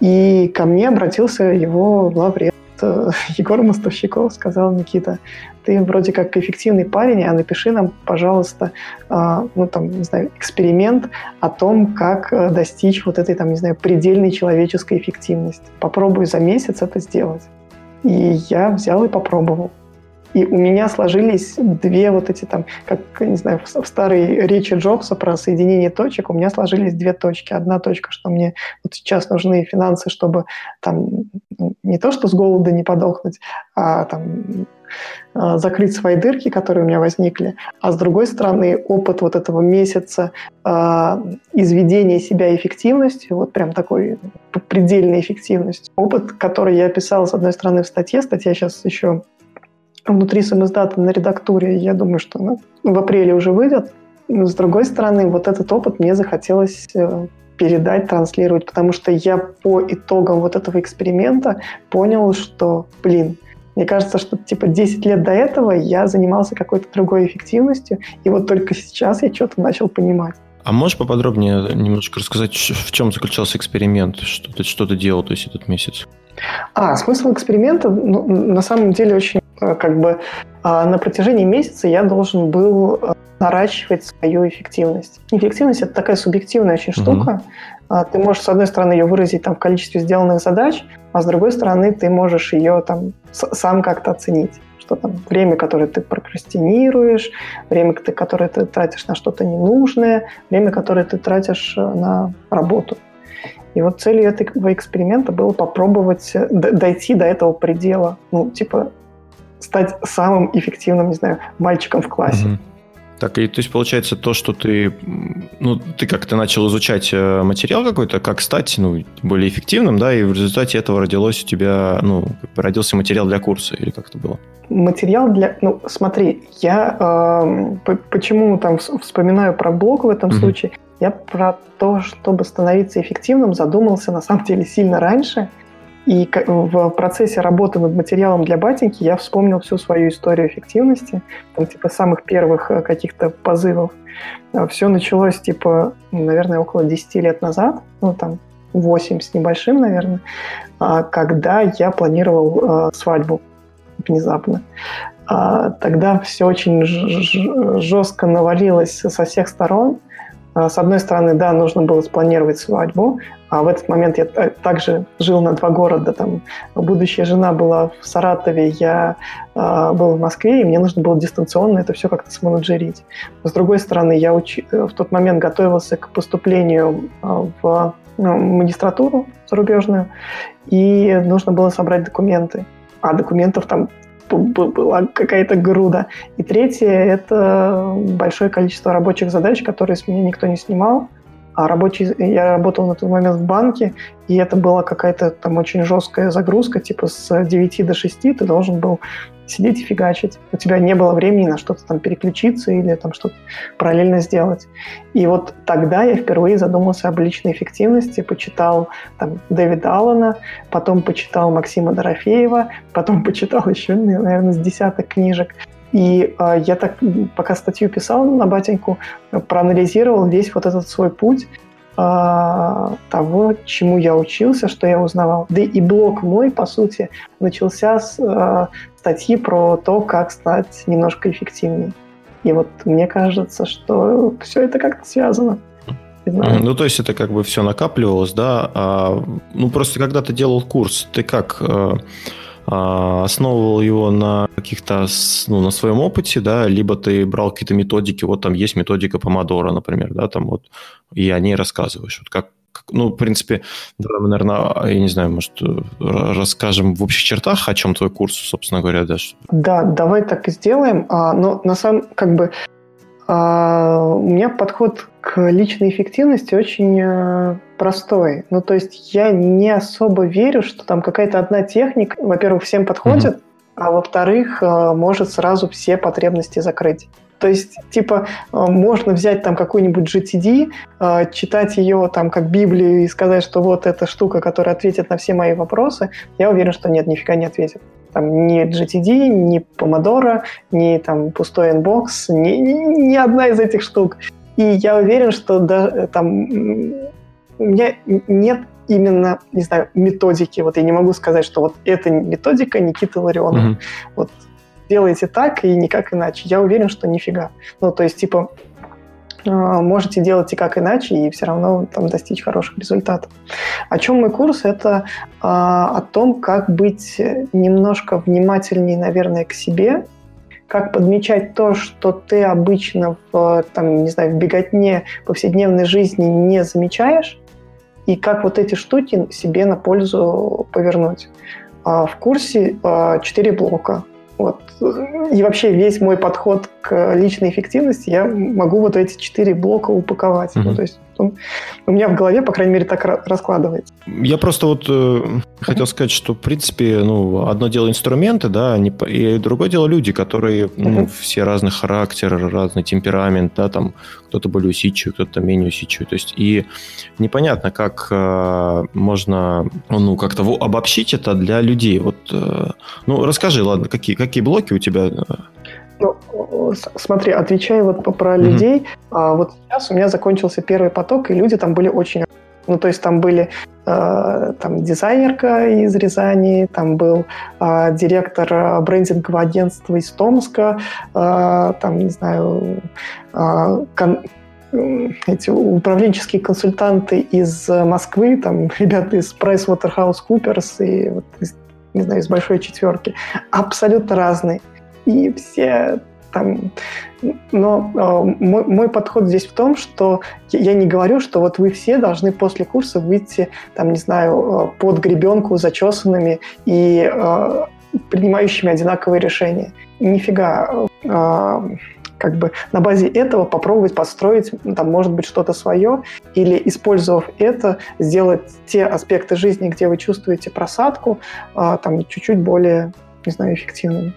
И ко мне обратился его главред э, Егор Мостовщиков, сказал, Никита, ты вроде как эффективный парень, а напиши нам, пожалуйста, а, ну там, не знаю, эксперимент о том, как э, достичь вот этой, там, не знаю, предельной человеческой эффективности. Попробуй за месяц это сделать. И я взял и попробовал. И у меня сложились две вот эти там, как, не знаю, в старой речи Джобса про соединение точек, у меня сложились две точки. Одна точка, что мне вот сейчас нужны финансы, чтобы там ну, не то, что с голода не подохнуть, а там а, закрыть свои дырки, которые у меня возникли, а с другой стороны опыт вот этого месяца э, изведения себя эффективностью, вот прям такой предельной эффективностью. Опыт, который я описал, с одной стороны, в статье, статья сейчас еще внутри самоздата на редактуре. Я думаю, что она в апреле уже выйдет. Но, с другой стороны, вот этот опыт мне захотелось э, передать, транслировать, потому что я по итогам вот этого эксперимента понял, что, блин, мне кажется, что типа 10 лет до этого я занимался какой-то другой эффективностью, и вот только сейчас я что-то начал понимать. А можешь поподробнее немножко рассказать, в чем заключался эксперимент, что ты, что ты делал то есть, этот месяц? А, смысл эксперимента ну, на самом деле очень Э, как бы а, на протяжении месяца я должен был э, наращивать свою эффективность. Эффективность – это такая субъективная очень mm-hmm. штука. А, ты можешь, с одной стороны, ее выразить там, в количестве сделанных задач, а с другой стороны, ты можешь ее там, сам как-то оценить что там время, которое ты прокрастинируешь, время, которое ты тратишь на что-то ненужное, время, которое ты тратишь э, на работу. И вот целью этого эксперимента было попробовать дойти до этого предела. Ну, типа, стать самым эффективным, не знаю, мальчиком в классе. Угу. Так, и то есть получается то, что ты, ну, ты как-то начал изучать э, материал какой-то, как стать, ну, более эффективным, да, и в результате этого родилось у тебя, ну, родился материал для курса, или как это было? Материал для, ну, смотри, я э, почему там вспоминаю про блог в этом mm-hmm. случае, я про то, чтобы становиться эффективным, задумался на самом деле сильно раньше, и в процессе работы над материалом для батеньки я вспомнил всю свою историю эффективности, там, типа, самых первых э, каких-то позывов. А Все началось, типа, наверное, около 10 лет назад, ну, там, 8 с небольшим, наверное, а, когда я планировал э, свадьбу внезапно. А, тогда все очень жестко навалилось со всех сторон. С одной стороны, да, нужно было спланировать свадьбу, а в этот момент я также жил на два города. Там будущая жена была в Саратове, я э, был в Москве, и мне нужно было дистанционно это все как-то сменеджерить. С другой стороны, я уч... в тот момент готовился к поступлению э, в ну, магистратуру зарубежную, и нужно было собрать документы. А документов там была какая-то груда. И третье – это большое количество рабочих задач, которые с меня никто не снимал. А рабочий, я работал на тот момент в банке, и это была какая-то там очень жесткая загрузка, типа с 9 до 6 ты должен был сидеть и фигачить. У тебя не было времени на что-то там переключиться или там что-то параллельно сделать. И вот тогда я впервые задумался об личной эффективности, почитал там Дэвида Аллана, потом почитал Максима Дорофеева, потом почитал еще, наверное, с десяток книжек и э, я так, пока статью писал на батеньку, проанализировал весь вот этот свой путь э, того, чему я учился, что я узнавал. Да и блог мой, по сути, начался с э, статьи про то, как стать немножко эффективнее. И вот мне кажется, что все это как-то связано. Ну, то есть это как бы все накапливалось, да? А, ну, просто когда ты делал курс, ты как основывал его на каких-то, ну, на своем опыте, да, либо ты брал какие-то методики, вот там есть методика Помодора, например, да, там вот, и о ней рассказываешь. Вот как, ну, в принципе, давай мы, наверное, я не знаю, может, расскажем в общих чертах, о чем твой курс, собственно говоря, да? Да, давай так и сделаем. А, но на самом, как бы, а, у меня подход к личной эффективности очень э, простой. Ну, то есть я не особо верю, что там какая-то одна техника, во-первых, всем подходит, mm-hmm. а во-вторых, э, может сразу все потребности закрыть. То есть, типа, э, можно взять там какую-нибудь GTD, читать ее там как Библию и сказать, что вот эта штука, которая ответит на все мои вопросы. Я уверен, что нет, нифига не ответит там ни GTD, ни Pomodoro, ни там пустой инбокс, ни, ни, ни одна из этих штук. И я уверен, что да, там у меня нет именно, не знаю, методики. Вот я не могу сказать, что вот эта методика Никиты Ларионова. Mm-hmm. Вот делайте так и никак иначе. Я уверен, что нифига. Ну, то есть, типа, а, можете делать и как иначе, и все равно там достичь хороших результатов. О чем мой курс? Это а, о том, как быть немножко внимательнее, наверное, к себе, как подмечать то, что ты обычно в, там, не знаю, в беготне повседневной жизни не замечаешь, и как вот эти штуки себе на пользу повернуть. А, в курсе четыре блока. Вот. И вообще весь мой подход к личной эффективности я могу вот эти четыре блока упаковать. Mm-hmm. Ну, то есть он, у меня в голове, по крайней мере, так раскладывается. Я просто вот э, хотел сказать, что, в принципе, ну, одно дело инструменты, да, и другое дело люди, которые, ну, uh-huh. все разных характеров, разный темперамент, да, там кто-то более усидчивый, кто-то менее усидчивый. То есть и непонятно, как э, можно, ну, как-то обобщить это для людей. Вот, э, ну, расскажи, ладно, какие, какие блоки у тебя? Ну, смотри, отвечая вот про mm-hmm. людей, а, вот сейчас у меня закончился первый поток, и люди там были очень... Ну, то есть там были э, там дизайнерка из Рязани, там был э, директор брендингового агентства из Томска, э, там, не знаю, э, кон- эти управленческие консультанты из Москвы, там ребята из PricewaterhouseCoopers и вот из, не знаю, из большой четверки, абсолютно разные и все там... Но э, мой, мой подход здесь в том, что я не говорю, что вот вы все должны после курса выйти, там, не знаю, э, под гребенку зачесанными и э, принимающими одинаковые решения. Нифига. Э, как бы на базе этого попробовать построить, там, может быть, что-то свое, или, использовав это, сделать те аспекты жизни, где вы чувствуете просадку, там, чуть-чуть более, не знаю, эффективными.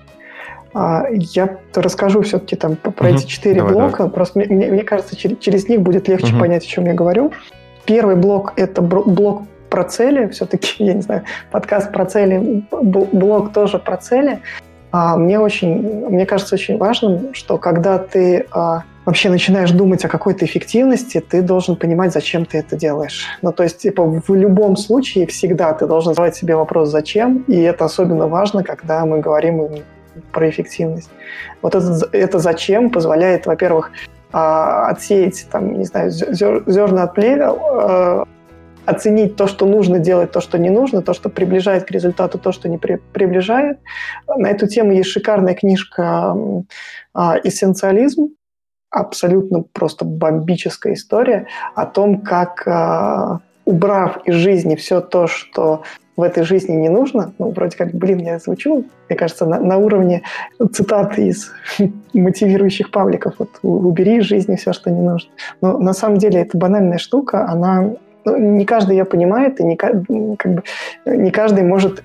А, я расскажу все-таки там про угу. эти четыре давай, блока. Давай. Просто мне, мне кажется, через, через них будет легче угу. понять, о чем я говорю. Первый блок – это блок про цели. Все-таки, я не знаю, подкаст про цели, блог тоже про цели. А, мне очень, мне кажется очень важным, что когда ты а, вообще начинаешь думать о какой-то эффективности, ты должен понимать, зачем ты это делаешь. Ну, то есть, типа, в любом случае всегда ты должен задавать себе вопрос «зачем?», и это особенно важно, когда мы говорим про эффективность. Вот это, это зачем позволяет, во-первых, а, отсеять, там, не знаю, зерна от плевел, а, оценить то, что нужно делать, то, что не нужно, то, что приближает к результату, то, что не при, приближает. На эту тему есть шикарная книжка а, «Эссенциализм», абсолютно просто бомбическая история о том, как, убрав из жизни все то, что в этой жизни не нужно, ну, вроде как, блин, я звучу, мне кажется, на, на уровне цитат из мотивирующих пабликов, вот, убери из жизни все, что не нужно. Но на самом деле это банальная штука, она ну, не каждый ее понимает, и не, как бы, не каждый может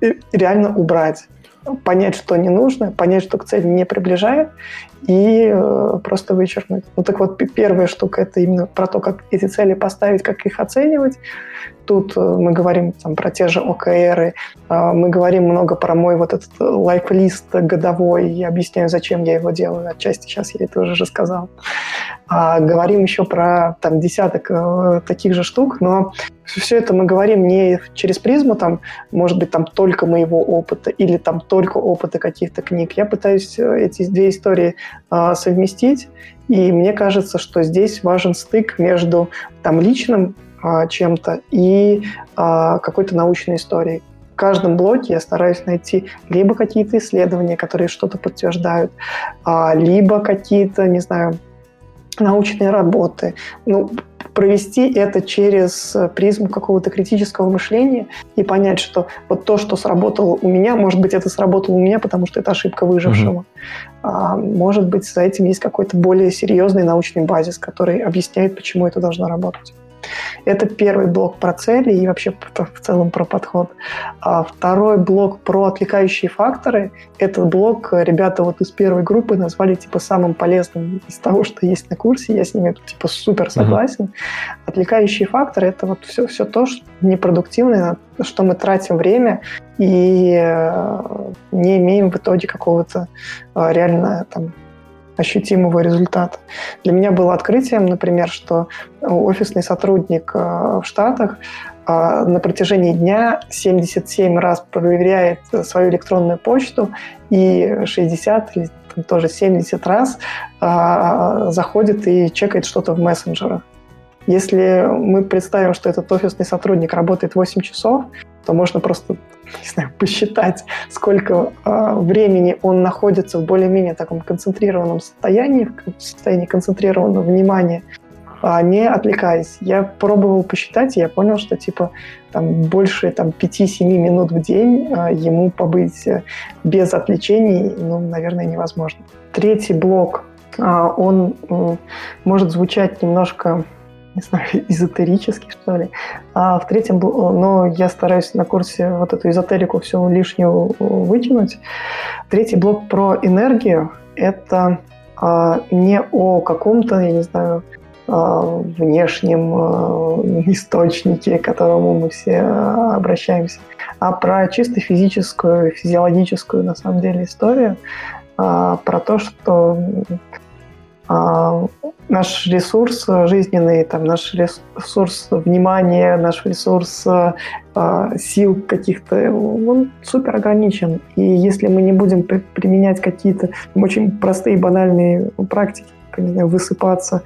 э, реально убрать понять, что не нужно, понять, что к цели не приближает, и э, просто вычеркнуть. Ну так вот, первая штука – это именно про то, как эти цели поставить, как их оценивать. Тут мы говорим там, про те же ОКРы, мы говорим много про мой вот этот лайфлист годовой, я объясняю, зачем я его делаю, отчасти сейчас я это уже рассказал. Говорим еще про там, десяток таких же штук, но все это мы говорим не через призму, там, может быть, там только моего опыта или там только опыта каких-то книг. Я пытаюсь э, эти две истории э, совместить, и мне кажется, что здесь важен стык между там личным э, чем-то и э, какой-то научной историей. В каждом блоке я стараюсь найти либо какие-то исследования, которые что-то подтверждают, э, либо какие-то, не знаю, научные работы. Ну, провести это через призму какого-то критического мышления и понять, что вот то, что сработало у меня, может быть, это сработало у меня, потому что это ошибка выжившего. Угу. А, может быть, за этим есть какой-то более серьезный научный базис, который объясняет, почему это должно работать. Это первый блок про цели и вообще в целом про подход. А второй блок про отвлекающие факторы. Этот блок ребята вот из первой группы назвали типа самым полезным из того, что есть на курсе. Я с ними типа супер согласен. Uh-huh. Отвлекающие факторы это вот все, все то, что непродуктивное, на что мы тратим время и э, не имеем в итоге какого-то э, реально там ощутимого результата. Для меня было открытием, например, что офисный сотрудник э, в Штатах э, на протяжении дня 77 раз проверяет свою электронную почту и 60 или тоже 70 раз э, заходит и чекает что-то в мессенджерах. Если мы представим, что этот офисный сотрудник работает 8 часов, то можно просто не знаю, посчитать, сколько э, времени он находится в более-менее таком концентрированном состоянии, в состоянии концентрированного внимания, э, не отвлекаясь. Я пробовал посчитать, и я понял, что типа там больше там 5-7 минут в день э, ему побыть без отвлечений, ну, наверное, невозможно. Третий блок, э, он э, может звучать немножко не знаю, эзотерический, что ли. А в третьем, но я стараюсь на курсе вот эту эзотерику всю лишнюю вытянуть. Третий блок про энергию – это а, не о каком-то, я не знаю, а, внешнем а, источнике, к которому мы все обращаемся, а про чисто физическую, физиологическую, на самом деле, историю, про то, что наш ресурс жизненный, там, наш ресурс внимания, наш ресурс а, сил каких-то, он супер ограничен. И если мы не будем применять какие-то очень простые банальные практики, не знаю, высыпаться,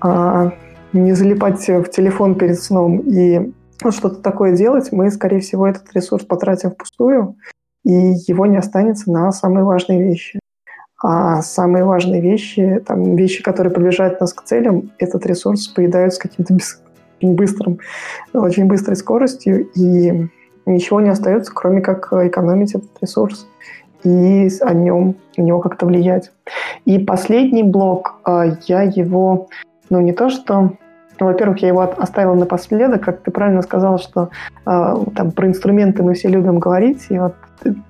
а, не залипать в телефон перед сном и что-то такое делать, мы, скорее всего, этот ресурс потратим впустую, и его не останется на самые важные вещи. А самые важные вещи, там, вещи, которые приближают нас к целям, этот ресурс поедают с каким-то очень быстрым, очень быстрой скоростью, и ничего не остается, кроме как экономить этот ресурс и о нем, на него как-то влиять. И последний блок, а, я его, ну не то что ну, во-первых, я его оставила напоследок, как ты правильно сказал, что э, там про инструменты мы все любим говорить, и вот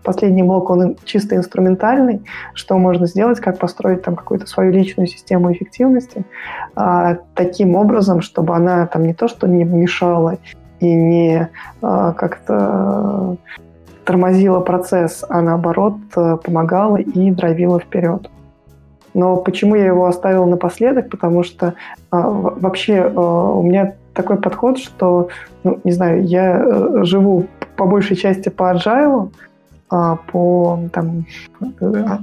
последний блок, он чисто инструментальный, что можно сделать, как построить там какую-то свою личную систему эффективности э, таким образом, чтобы она там не то, что не мешала и не э, как-то тормозила процесс, а наоборот э, помогала и дровила вперед. Но почему я его оставил напоследок? Потому что а, вообще а, у меня такой подход, что, ну, не знаю, я а, живу по большей части по agile, а, по там,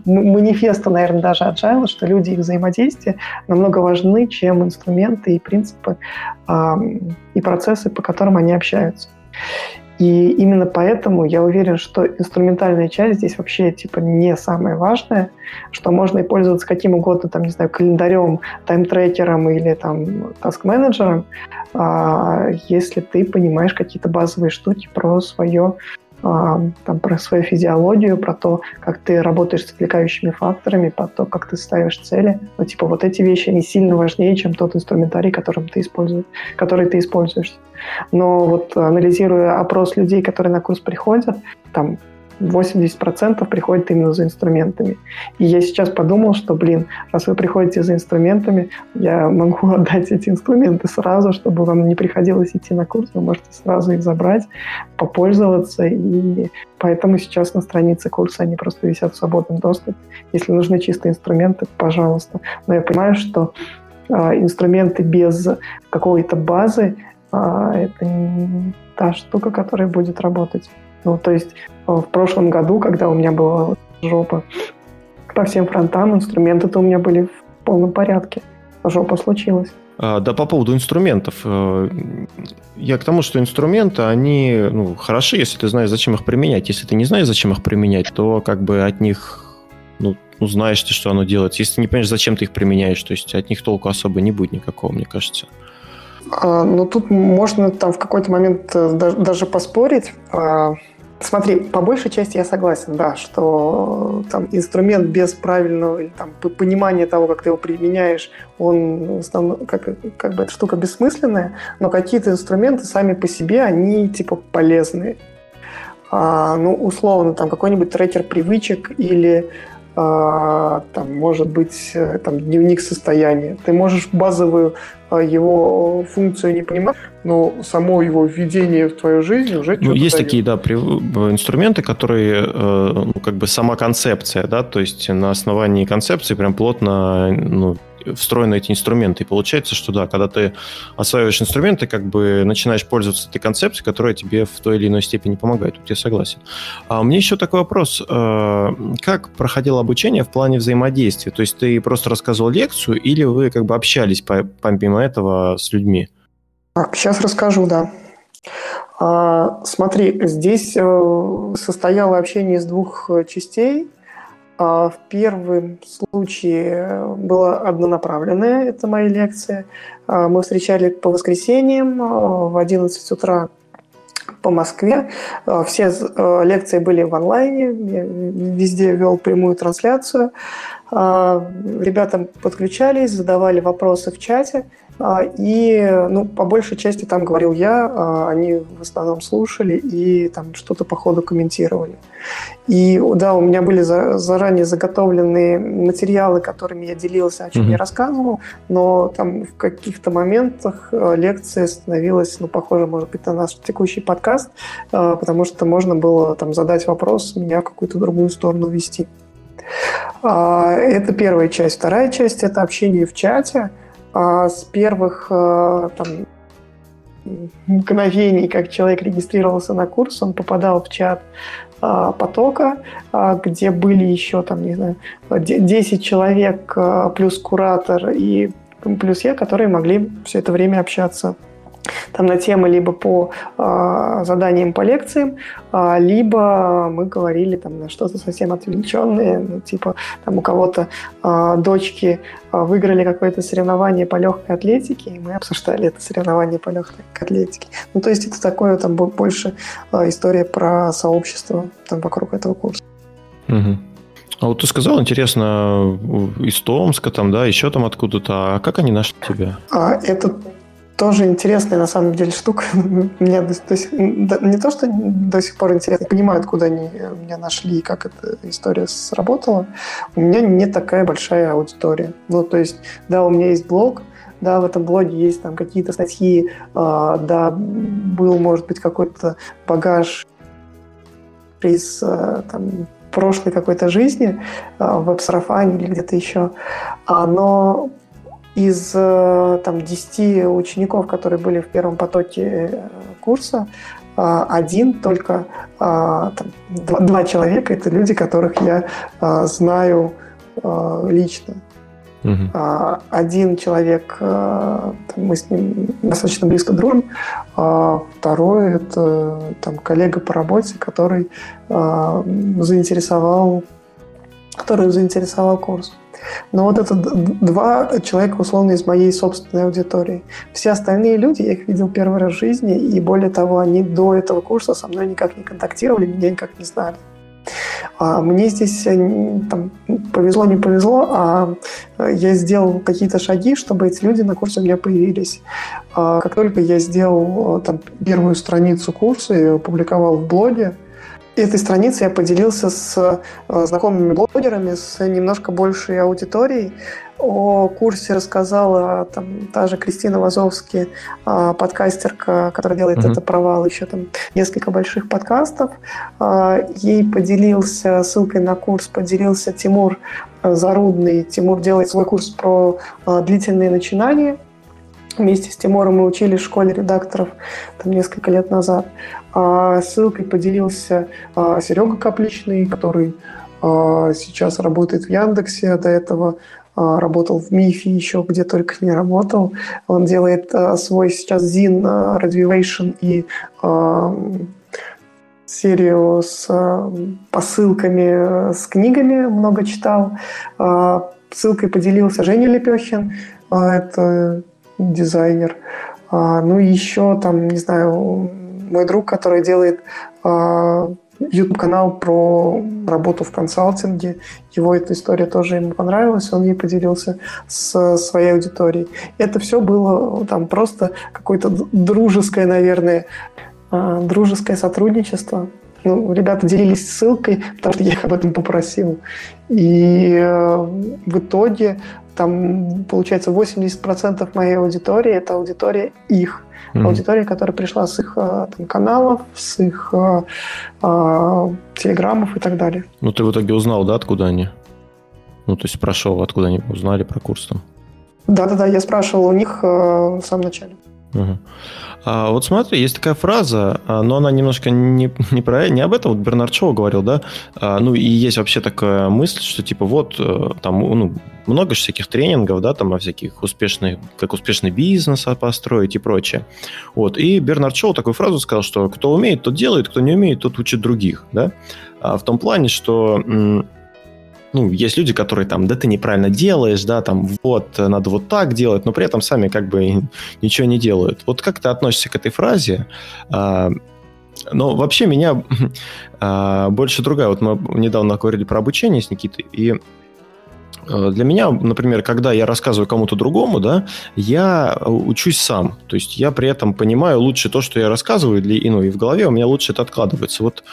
манифесту, наверное, даже agile, что люди и их взаимодействия намного важны, чем инструменты и принципы а, и процессы, по которым они общаются. И именно поэтому я уверен, что инструментальная часть здесь вообще типа не самая важная, что можно и пользоваться каким угодно, там, не знаю, календарем, тайм-трекером или там таск-менеджером, а, если ты понимаешь какие-то базовые штуки про свое а, там, про свою физиологию, про то, как ты работаешь с отвлекающими факторами, про то, как ты ставишь цели. Ну, типа, вот эти вещи, они сильно важнее, чем тот инструментарий, которым ты используешь, который ты используешь. Но вот анализируя опрос людей, которые на курс приходят, там 80% приходит именно за инструментами. И я сейчас подумал, что, блин, раз вы приходите за инструментами, я могу отдать эти инструменты сразу, чтобы вам не приходилось идти на курс, вы можете сразу их забрать, попользоваться. И поэтому сейчас на странице курса они просто висят в свободном доступе. Если нужны чистые инструменты, пожалуйста. Но я понимаю, что э, инструменты без какой-то базы э, это не та штука, которая будет работать. Ну, то есть в прошлом году, когда у меня была жопа по всем фронтам, инструменты-то у меня были в полном порядке. Жопа случилась. А, да, по поводу инструментов. Э, я к тому, что инструменты, они ну, хороши, если ты знаешь, зачем их применять. Если ты не знаешь, зачем их применять, то как бы от них ну, ну знаешь ты, что оно делает. Если ты не понимаешь, зачем ты их применяешь, то есть от них толку особо не будет никакого, мне кажется. А, ну, тут можно там в какой-то момент э, даже поспорить. А, смотри, по большей части я согласен, да, что э, там инструмент без правильного там, понимания того, как ты его применяешь, он как, как бы эта штука бессмысленная, но какие-то инструменты сами по себе, они типа полезные. А, ну, условно, там какой-нибудь трекер привычек или там, может быть, э, там, дневник состояния. Ты можешь базовую а, его функцию не понимать, но само его введение в твою жизнь уже ну, Есть дает. такие, да, при, инструменты, которые, э, ну, как бы сама концепция, да, то есть на основании концепции прям плотно, ну, встроены эти инструменты. И получается, что да, когда ты осваиваешь инструменты, как бы начинаешь пользоваться этой концепцией, которая тебе в той или иной степени помогает. Тут я согласен. А у меня еще такой вопрос. Э, как проходило обучение в плане взаимодействия? То есть ты просто рассказывал лекцию или вы как бы общались помимо этого с людьми? Так, сейчас расскажу, да. А, смотри, здесь э, состояло общение из двух э, частей. А, в первом случае была однонаправленная, это моя лекция. А, мы встречали по воскресеньям а, в 11 утра по Москве. Все лекции были в онлайне, везде вел прямую трансляцию. Ребята подключались, задавали вопросы в чате – а, и, ну, по большей части там говорил я, а они в основном слушали и там что-то по ходу комментировали. И да, у меня были заранее заготовленные материалы, которыми я делился, о чем mm-hmm. я рассказывал, но там в каких-то моментах а, лекция становилась, ну, похоже, может быть, на наш текущий подкаст, потому что можно было там задать вопрос, меня в какую-то другую сторону вести. Это первая часть. Вторая часть – это общение в чате – а, с первых э, там, мгновений, как человек регистрировался на курс, он попадал в чат а, потока, а, где были еще там, не знаю, 10 человек плюс куратор и плюс я, которые могли все это время общаться там на темы либо по э, заданиям по лекциям, э, либо мы говорили там на что-то совсем отвлеченное, ну, типа там у кого-то э, дочки э, выиграли какое-то соревнование по легкой атлетике, и мы обсуждали это соревнование по легкой атлетике. Ну, то есть это такое там больше э, история про сообщество там вокруг этого курса. Угу. А вот ты сказал, интересно, из Томска, там, да, еще там откуда-то. А как они нашли тебя? А, это тоже интересная на самом деле штука. Мне до, до не то, что до сих пор интересно, я понимаю, откуда они меня нашли и как эта история сработала. У меня не такая большая аудитория. Ну, то есть, да, у меня есть блог, да, в этом блоге есть там какие-то статьи, э, да, был, может быть, какой-то багаж из э, там, прошлой какой-то жизни э, в веб-сарафане или где-то еще. А, но из э, там, 10 учеников, которые были в первом потоке э, курса, э, один только, там, два, два человека – это люди, которых я знаю лично. Угу. Один человек, мы с ним достаточно близко дружим, а второй – это там, коллега по работе, который заинтересовал, который заинтересовал курс. Но вот это два человека, условно, из моей собственной аудитории. Все остальные люди, я их видел первый раз в жизни, и более того, они до этого курса со мной никак не контактировали, меня никак не знали. А мне здесь э, там, повезло, не повезло, а э, я сделал какие-то шаги, чтобы эти люди на курсе у меня появились. А как только я сделал э, там, первую страницу курса и опубликовал в блоге, этой странице я поделился с знакомыми блогерами, с немножко большей аудиторией. О курсе рассказала там, та же Кристина Вазовски, а, подкастерка, которая делает mm-hmm. это провал, еще там несколько больших подкастов. А, ей поделился, ссылкой на курс поделился Тимур Зарудный. Тимур делает свой курс про длительные начинания. Вместе с Тимуром мы учились в школе редакторов там, несколько лет назад. Ссылкой поделился Серега Капличный, который сейчас работает в Яндексе, до этого а, работал в МИФе, еще где только не работал. Он делает а, свой сейчас Zin а, Radivation и серию с посылками, с книгами много читал. Ссылкой поделился Женя Лепехин, это дизайнер. Ну и еще там, не знаю, мой друг, который делает YouTube-канал про работу в консалтинге. Его эта история тоже ему понравилась, он ей поделился с своей аудиторией. Это все было там просто какое-то дружеское, наверное, а, дружеское сотрудничество. Ну, ребята делились ссылкой, потому что я их об этом попросил. И э, в итоге там, получается, 80% моей аудитории – это аудитория их mm-hmm. аудитория, которая пришла с их э, там, каналов, с их э, э, телеграммов и так далее. Ну, ты в итоге узнал, да, откуда они? Ну, то есть прошел, откуда они узнали про курс там? Да-да-да, я спрашивал у них э, в самом начале. Угу. А, вот смотри, есть такая фраза, а, но она немножко не, не, про, не об этом. Вот Бернард Шоу говорил, да? А, ну, и есть вообще такая мысль, что типа вот э, там ну, много же всяких тренингов, да, там о всяких успешных, как успешный бизнес построить и прочее. Вот. И Бернард Шоу такую фразу сказал, что кто умеет, тот делает, кто не умеет, тот учит других, да? А в том плане, что ну, есть люди, которые там, да ты неправильно делаешь, да, там, вот, надо вот так делать, но при этом сами как бы ничего не делают. Вот как ты относишься к этой фразе? А, но вообще меня а, больше другая. Вот мы недавно говорили про обучение с Никитой, и для меня, например, когда я рассказываю кому-то другому, да, я учусь сам. То есть я при этом понимаю лучше то, что я рассказываю, и, ну, и в голове у меня лучше это откладывается. Вот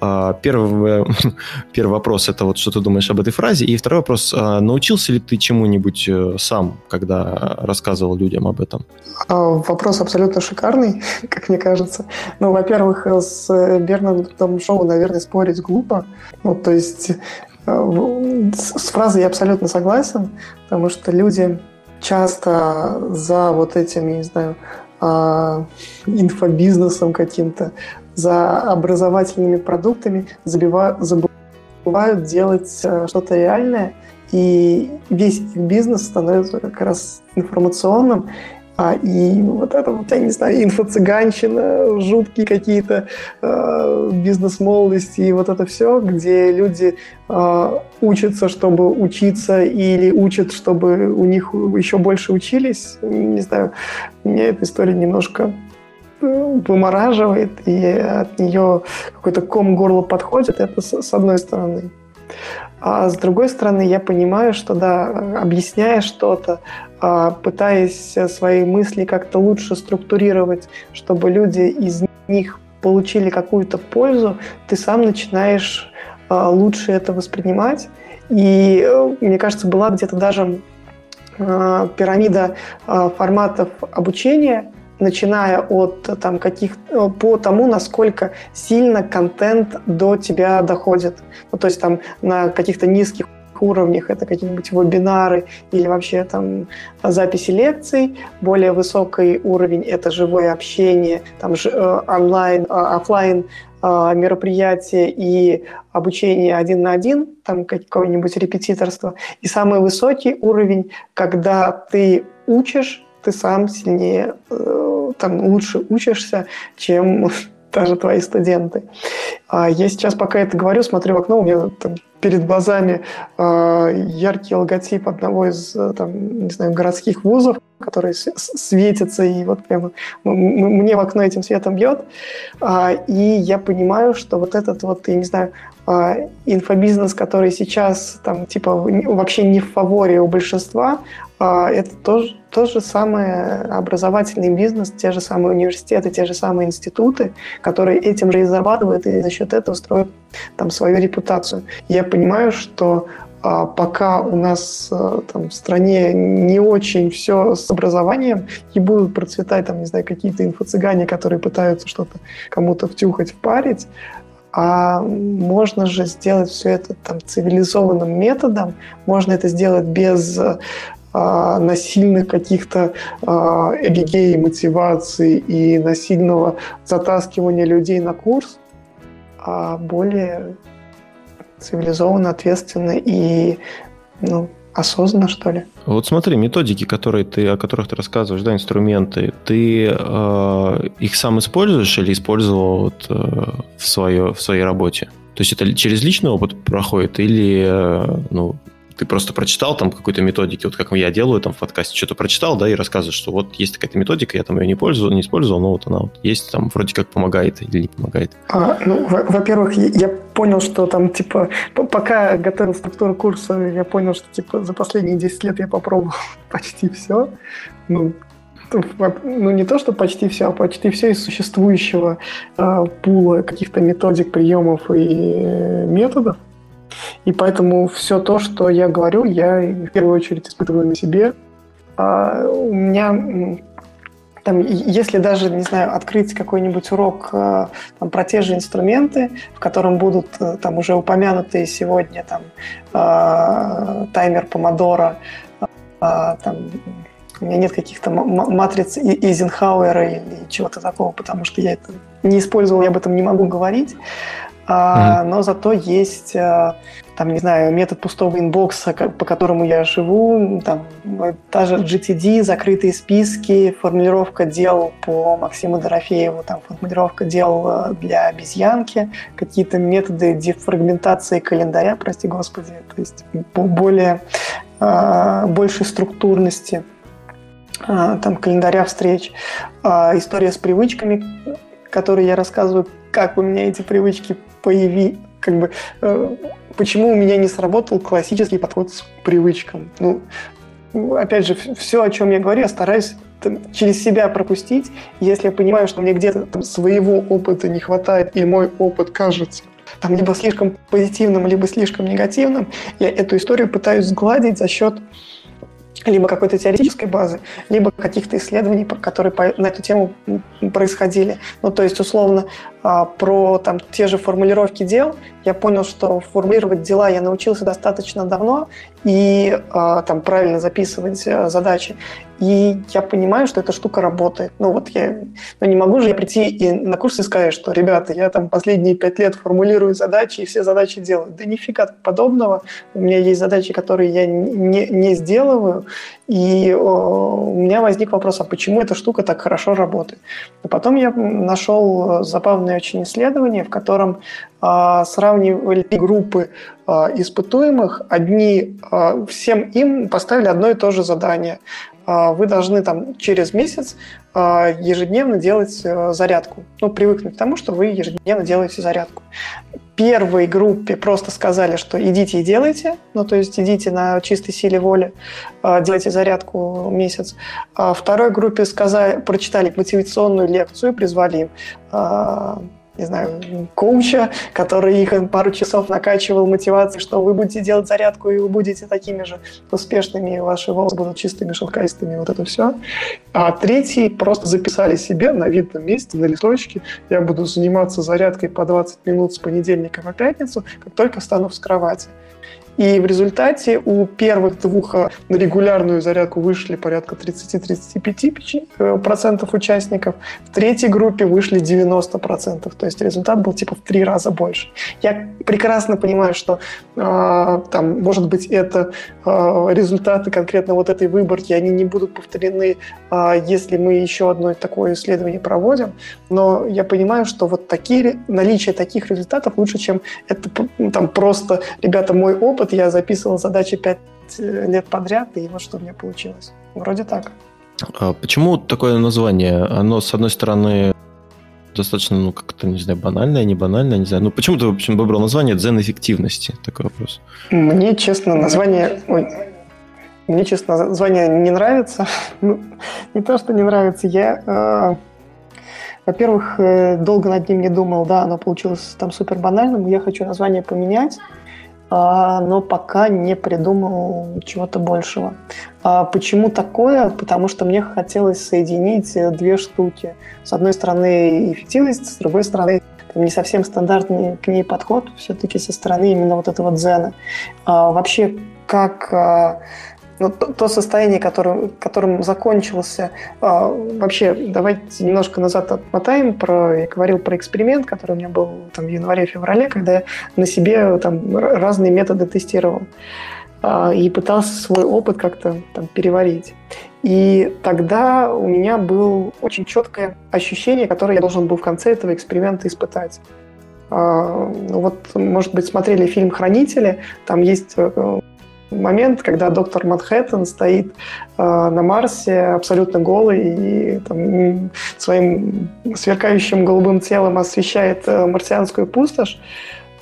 а, первый, первый вопрос – это вот что ты думаешь об этой фразе. И второй вопрос а, – научился ли ты чему-нибудь э, сам, когда рассказывал людям об этом? А, вопрос абсолютно шикарный, как мне кажется. Ну, во-первых, с Бернардом Шоу, наверное, спорить глупо. Ну, то есть с фразой я абсолютно согласен, потому что люди часто за вот этим, я не знаю, а, инфобизнесом каким-то, за образовательными продуктами забывают делать э, что-то реальное, и весь их бизнес становится как раз информационным, а, и вот это вот, я не знаю, инфо-цыганщина, жуткие какие-то э, бизнес-молодости и вот это все, где люди э, учатся, чтобы учиться, или учат, чтобы у них еще больше учились. Не знаю, меня эта история немножко э, вымораживает, и от нее какой-то ком горло подходит, это с, одной стороны. А с другой стороны, я понимаю, что да, объясняя что-то, пытаясь свои мысли как-то лучше структурировать, чтобы люди из них получили какую-то пользу, ты сам начинаешь а, лучше это воспринимать. И мне кажется, была где-то даже а, пирамида форматов обучения, начиная от там, каких по тому, насколько сильно контент до тебя доходит. Ну, то есть там на каких-то низких уровнях это какие-нибудь вебинары или вообще там записи лекций. Более высокий уровень – это живое общение, там же, э, онлайн, э, офлайн э, мероприятия и обучение один на один, там какое-нибудь репетиторство. И самый высокий уровень, когда ты учишь, ты сам сильнее, там лучше учишься, чем даже твои студенты. А я сейчас, пока это говорю, смотрю в окно, у меня там перед глазами э, яркий логотип одного из там, не знаю, городских вузов, который светится, и вот прямо мне в окно этим светом бьет. А, и я понимаю, что вот этот вот, я не знаю, а, инфобизнес, который сейчас там типа вообще не в фаворе у большинства, а, это тоже, то же самое образовательный бизнес, те же самые университеты, те же самые институты, которые этим же и зарабатывают, и за счет этого строят там свою репутацию. Я понимаю, что а пока у нас э, там, в стране не очень все с образованием, и будут процветать, там, не знаю, какие-то инфо-цыгане, которые пытаются что-то кому-то втюхать, впарить, а можно же сделать все это там цивилизованным методом, можно это сделать без а, насильных каких-то а, эгегей, мотиваций и насильного затаскивания людей на курс, а более цивилизованно, ответственно и ну, осознанно, что ли. Вот смотри, методики, которые ты, о которых ты рассказываешь, да, инструменты, ты э, их сам используешь или использовал вот, э, в, свое, в своей работе? То есть это через личный опыт проходит или э, ну, ты просто прочитал там какой-то методики, вот как я делаю там в подкасте, что-то прочитал, да, и рассказываешь, что вот есть такая методика, я там ее не пользовал, не использовал, но вот она вот есть, там вроде как помогает или не помогает. А, ну, во-первых, я понял, что там, типа, пока готовил структуру курса, я понял, что, типа, за последние 10 лет я попробовал почти все. Ну, ну, не то, что почти все, а почти все из существующего э, пула каких-то методик, приемов и э, методов. И поэтому все то, что я говорю, я в первую очередь испытываю на себе. А у меня там, если даже, не знаю, открыть какой-нибудь урок э, там, про те же инструменты, в котором будут э, там уже упомянутые сегодня там э, таймер помодора, там у меня нет каких-то матриц Эйзенхауэра или чего-то такого, потому что я это не использовал, я об этом не могу говорить. Mm-hmm. Но зато есть, а, там, не знаю, метод пустого инбокса, по которому я живу, там, та же GTD, закрытые списки, формулировка дел по Максиму Дорофееву, там, формулировка дел а, для обезьянки, какие-то методы дефрагментации календаря, прости господи, то есть более, большей структурности там, календаря встреч, история с привычками, которые я рассказываю, как у меня эти привычки появи, как бы, э, почему у меня не сработал классический подход к привычкам. Ну, опять же, все, о чем я говорю, я стараюсь там, через себя пропустить. Если я понимаю, что мне где-то там, своего опыта не хватает, и мой опыт кажется там либо слишком позитивным, либо слишком негативным, я эту историю пытаюсь сгладить за счет либо какой-то теоретической базы, либо каких-то исследований, которые на эту тему происходили. Ну, то есть, условно, про там, те же формулировки дел, я понял, что формулировать дела я научился достаточно давно, и а, там правильно записывать э, задачи. И я понимаю, что эта штука работает. Ну вот я ну, не могу же я прийти и на курс и сказать, что, ребята, я там последние пять лет формулирую задачи и все задачи делаю. Да нифига подобного. У меня есть задачи, которые я не, не сделаю, и о, у меня возник вопрос, а почему эта штука так хорошо работает? И потом я нашел забавное очень исследование, в котором а, сравнивали группы а, испытуемых. Одни, а, всем им поставили одно и то же задание. А, вы должны там через месяц а, ежедневно делать э, зарядку. Ну, привыкнуть к тому, что вы ежедневно делаете зарядку. Первой группе просто сказали, что идите и делайте, ну, то есть идите на чистой силе воли, а, делайте зарядку месяц. Второй группе сказали, прочитали мотивационную лекцию, призвали им не знаю, коуча, который их пару часов накачивал мотивацией, что вы будете делать зарядку, и вы будете такими же успешными, и ваши волосы будут чистыми, шелкастыми, вот это все. А третий просто записали себе на видном месте, на листочке, я буду заниматься зарядкой по 20 минут с понедельника по пятницу, как только встану с кровати. И в результате у первых двух э, на регулярную зарядку вышли порядка 30-35% э, участников. В третьей группе вышли 90%. То есть результат был типа в три раза больше. Я прекрасно понимаю, что э, там, может быть, это э, результаты конкретно вот этой выборки, они не будут повторены, э, если мы еще одно такое исследование проводим. Но я понимаю, что вот такие, наличие таких результатов лучше, чем это там просто, ребята, мой опыт, я записывал задачи пять лет подряд, и вот что у меня получилось. Вроде так. А почему такое название? Оно, с одной стороны, достаточно, ну, как-то, не знаю, банальное, не банальное, не знаю. Ну, почему ты, в общем, выбрал название «Дзен эффективности»? Такой вопрос. Мне, честно, название... Ой, мне, честно, название не нравится. ну, не то, что не нравится. Я, э, во-первых, э, долго над ним не думал. Да, оно получилось там супер банальным. Я хочу название поменять. А, но пока не придумал чего-то большего. А почему такое? Потому что мне хотелось соединить э, две штуки. С одной стороны эффективность, с другой стороны не совсем стандартный к ней подход, все-таки со стороны именно вот этого дзена. А вообще, как ну, то, то состояние, которым, которым закончился... А, вообще, давайте немножко назад отмотаем. Про, я говорил про эксперимент, который у меня был там, в январе-феврале, когда я на себе там, разные методы тестировал а, и пытался свой опыт как-то там, переварить. И тогда у меня было очень четкое ощущение, которое я должен был в конце этого эксперимента испытать. А, вот, может быть, смотрели фильм «Хранители», там есть э, момент, когда доктор Манхэттен стоит э, на Марсе абсолютно голый и там, своим сверкающим голубым телом освещает э, марсианскую пустошь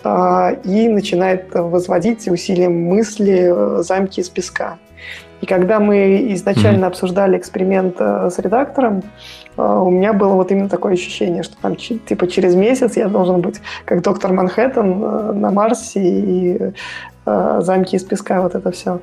э, и начинает возводить усилием мысли э, замки из песка. И когда мы изначально mm-hmm. обсуждали эксперимент э, с редактором, э, у меня было вот именно такое ощущение, что там типа через месяц я должен быть как доктор Манхэттен на Марсе и Э, замки из песка, вот это все.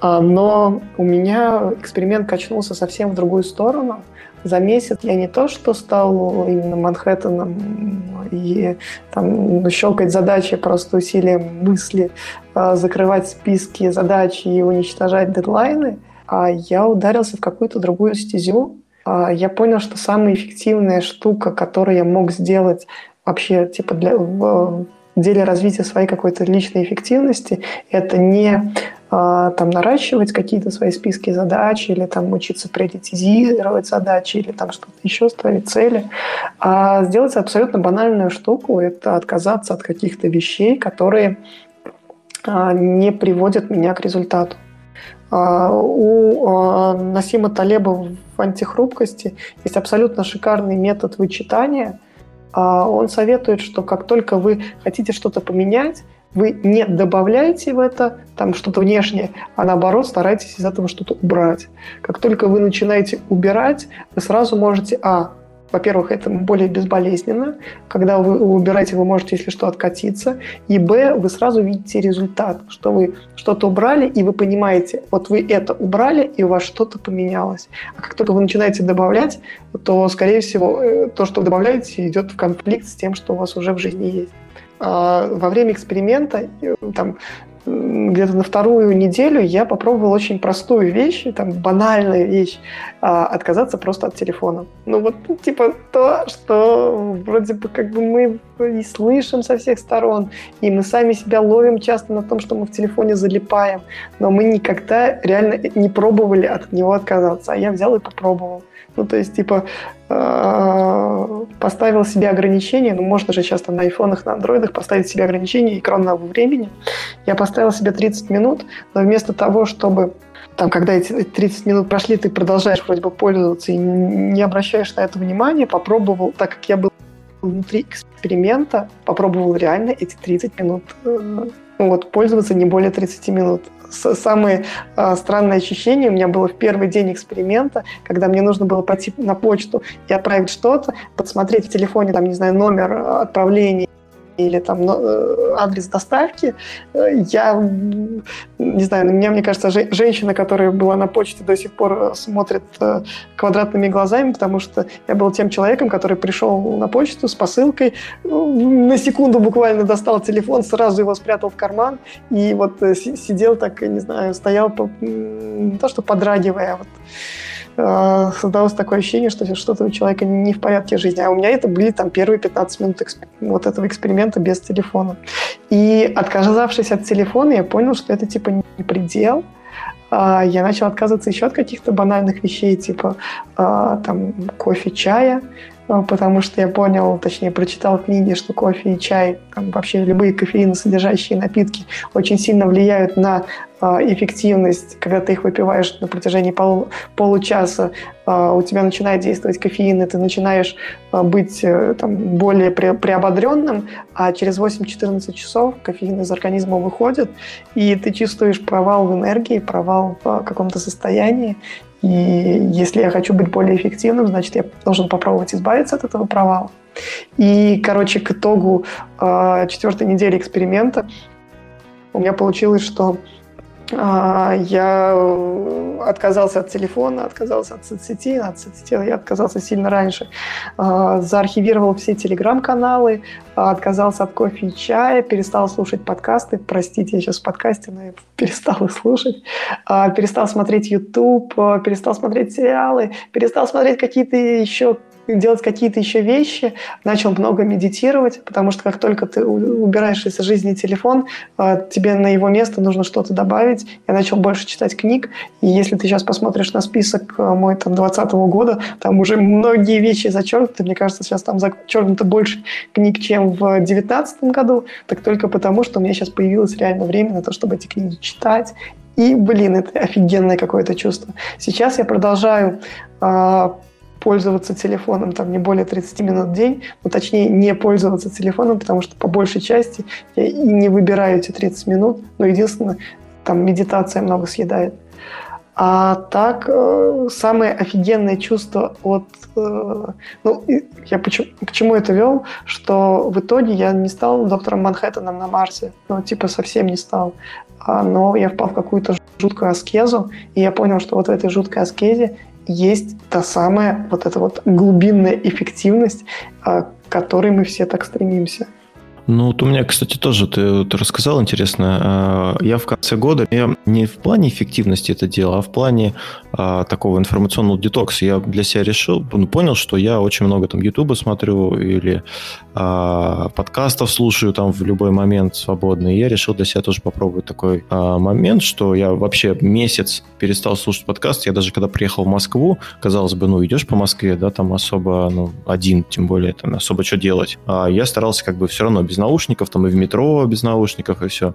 А, но у меня эксперимент качнулся совсем в другую сторону. За месяц я не то, что стал именно Манхэттеном и там, ну, щелкать задачи просто усилием мысли, а, закрывать списки задач и уничтожать дедлайны, а я ударился в какую-то другую стезю. А, я понял, что самая эффективная штука, которую я мог сделать вообще типа для, деле развития своей какой-то личной эффективности это не там наращивать какие-то свои списки задач или там учиться приоритизировать задачи или там что-то еще ставить цели, а сделать абсолютно банальную штуку – это отказаться от каких-то вещей, которые а, не приводят меня к результату. А, у Насима Талеба в антихрупкости есть абсолютно шикарный метод вычитания – а он советует, что как только вы хотите что-то поменять, вы не добавляете в это там что-то внешнее, а наоборот старайтесь из этого что-то убрать. Как только вы начинаете убирать, вы сразу можете, а, во-первых, это более безболезненно. Когда вы убираете, вы можете, если что, откатиться. И б, вы сразу видите результат, что вы что-то убрали, и вы понимаете, вот вы это убрали, и у вас что-то поменялось. А как только вы начинаете добавлять, то, скорее всего, э, то, что вы добавляете, идет в конфликт с тем, что у вас уже в жизни есть во время эксперимента э, там, где-то на вторую неделю я попробовал очень простую вещь, там, банальную вещь, а, отказаться просто от телефона. Ну вот, ну, типа, то, что вроде бы как бы мы и слышим со всех сторон, и мы сами себя ловим часто на том, что мы в телефоне залипаем, но мы никогда реально не пробовали от него отказаться. А я взял и попробовал. Ну, то есть, типа, а, поставил себе ограничение, ну, можно же часто на айфонах, на андроидах поставить себе ограничение экранного времени. Я поставил себе 30 минут, но вместо того, чтобы там, когда эти 30 минут прошли, ты продолжаешь вроде бы пользоваться и не обращаешь на это внимания, попробовал, так как я был внутри эксперимента, попробовал реально эти 30 минут э, ну, вот, пользоваться не более 30 минут. Самое э, странное ощущение у меня было в первый день эксперимента, когда мне нужно было пойти на почту и отправить что-то, подсмотреть в телефоне, там, не знаю, номер отправления или там э, адрес доставки. Э, я не знаю, на меня, мне кажется, женщина, которая была на почте, до сих пор э, смотрит квадратными глазами, потому что я был тем человеком, который пришел на почту с посылкой, на секунду буквально достал телефон, сразу его спрятал в карман и вот сидел так, не знаю, стоял, не то что подрагивая, а вот Э, создалось такое ощущение, что что-то у человека не в порядке жизни. А у меня это были там первые 15 минут вот этого эксперимента без телефона. И отказавшись от телефона, я понял, что это типа не предел. А, я начал отказываться еще от каких-то банальных вещей, типа а, там кофе, чая. А, потому что я понял, точнее, прочитал книги, что кофе и чай, там, вообще любые кофеиносодержащие напитки очень сильно влияют на а, эффективность, когда ты их выпиваешь на протяжении пол, получаса, а, у тебя начинает действовать кофеин, и ты начинаешь быть э, там, более приободренным, а через 8-14 часов кофеин из организма выходит, и ты чувствуешь провал в энергии, провал в каком-то состоянии, и если я хочу быть более эффективным, значит, я должен попробовать избавиться от этого провала. И, короче, к итогу э, четвертой недели эксперимента у меня получилось, что я отказался от телефона, отказался от соцсети, от соцсети я отказался сильно раньше, а, заархивировал все телеграм-каналы, отказался от кофе и чая, перестал слушать подкасты, простите, я сейчас в подкасте, но я перестал их слушать, а, перестал смотреть YouTube, перестал смотреть сериалы, перестал смотреть какие-то еще делать какие-то еще вещи, начал много медитировать, потому что как только ты убираешь из жизни телефон, а, тебе на его место нужно что-то добавить. Я начал больше читать книг, и если ты сейчас посмотришь на список а, мой там 20 года, там уже многие вещи зачеркнуты. Мне кажется, сейчас там зачеркнуто больше книг, чем в 19 году, так только потому, что у меня сейчас появилось реально время на то, чтобы эти книги читать и, блин, это офигенное какое-то чувство. Сейчас я продолжаю а, пользоваться телефоном там не более 30 минут в день, ну, точнее, не пользоваться телефоном, потому что по большей части я и не выбираю эти 30 минут, но единственное, там медитация много съедает. А так, э, самое офигенное чувство от... Э, ну, я почему, к чему это вел? Что в итоге я не стал доктором Манхэттеном на Марсе. Ну, типа, совсем не стал. А, но я впал в какую-то жуткую аскезу, и я понял, что вот в этой жуткой аскезе есть та самая вот эта вот глубинная эффективность, а, к которой мы все так стремимся. Ну, вот у меня, кстати, тоже ты, ты рассказал интересно. А, я в конце года, я не в плане эффективности это делал, а в плане а, такого информационного детокса. Я для себя решил, ну, понял, что я очень много там Ютуба смотрю или а, подкастов слушаю там в любой момент свободно. И я решил для себя тоже попробовать такой а, момент, что я вообще месяц перестал слушать подкаст. Я даже когда приехал в Москву, казалось бы, ну, идешь по Москве, да, там особо, ну, один, тем более, там особо что делать. А я старался как бы все равно без наушников, там и в метро без наушников, и все.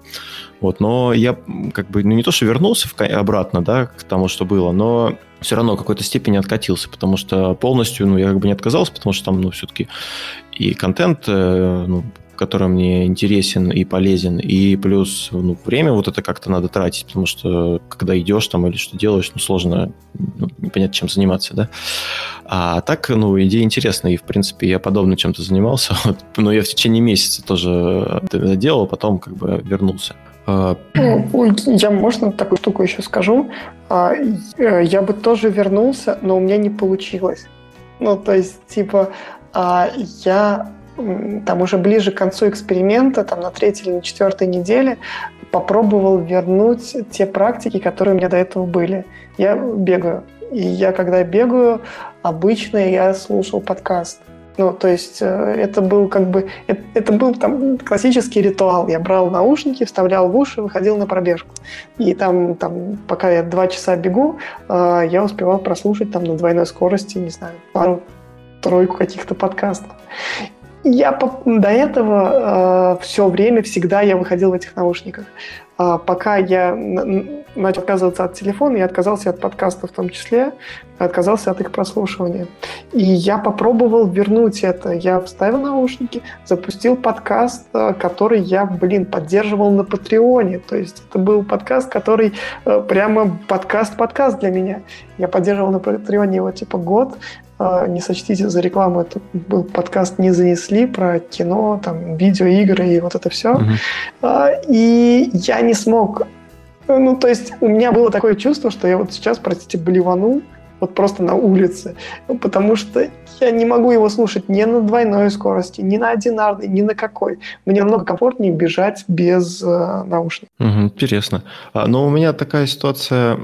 Вот, но я как бы, ну, не то, что вернулся в, обратно, да, к тому, что было, но все равно в какой-то степени откатился, потому что полностью, ну, я как бы не отказался, потому что там, ну, все-таки и контент, э, ну, который мне интересен и полезен, и плюс ну, время вот это как-то надо тратить, потому что когда идешь там или что делаешь, ну, сложно, ну, непонятно, чем заниматься, да. А так, ну, идея интересная, и, в принципе, я подобно чем-то занимался, вот, но я в течение месяца тоже это делал, потом как бы вернулся. А, я, можно такую штуку еще скажу? А, э, я бы тоже вернулся, но у меня не получилось. Ну, то есть, типа, а, я там уже ближе к концу эксперимента, там на третьей или на четвертой неделе, попробовал вернуть те практики, которые у меня до этого были. Я бегаю. И я, когда бегаю, обычно я слушал подкаст. Ну, то есть э, это был как бы, это, это был там классический ритуал. Я брал наушники, вставлял в уши, выходил на пробежку. И там, там пока я два часа бегу, э, я успевал прослушать там на двойной скорости, не знаю, пару-тройку каких-то подкастов. Я до этого э, все время всегда я выходил в этих наушниках. А пока я начал отказываться от телефона, я отказался от подкаста в том числе, отказался от их прослушивания. И я попробовал вернуть это. Я вставил наушники, запустил подкаст, э, который я, блин, поддерживал на Патреоне. То есть это был подкаст, который э, прямо подкаст-подкаст для меня. Я поддерживал на Патреоне его типа год. Э, не сочтите за рекламу, это был подкаст «Не занесли» про кино, там, видеоигры и вот это все. Uh-huh. И я не смог ну, то есть у меня было такое чувство, что я вот сейчас, простите, блеванул, вот просто на улице, потому что я не могу его слушать ни на двойной скорости, ни на одинарной, ни на какой. Мне намного комфортнее бежать без э, наушников. Угу, интересно. А, но у меня такая ситуация...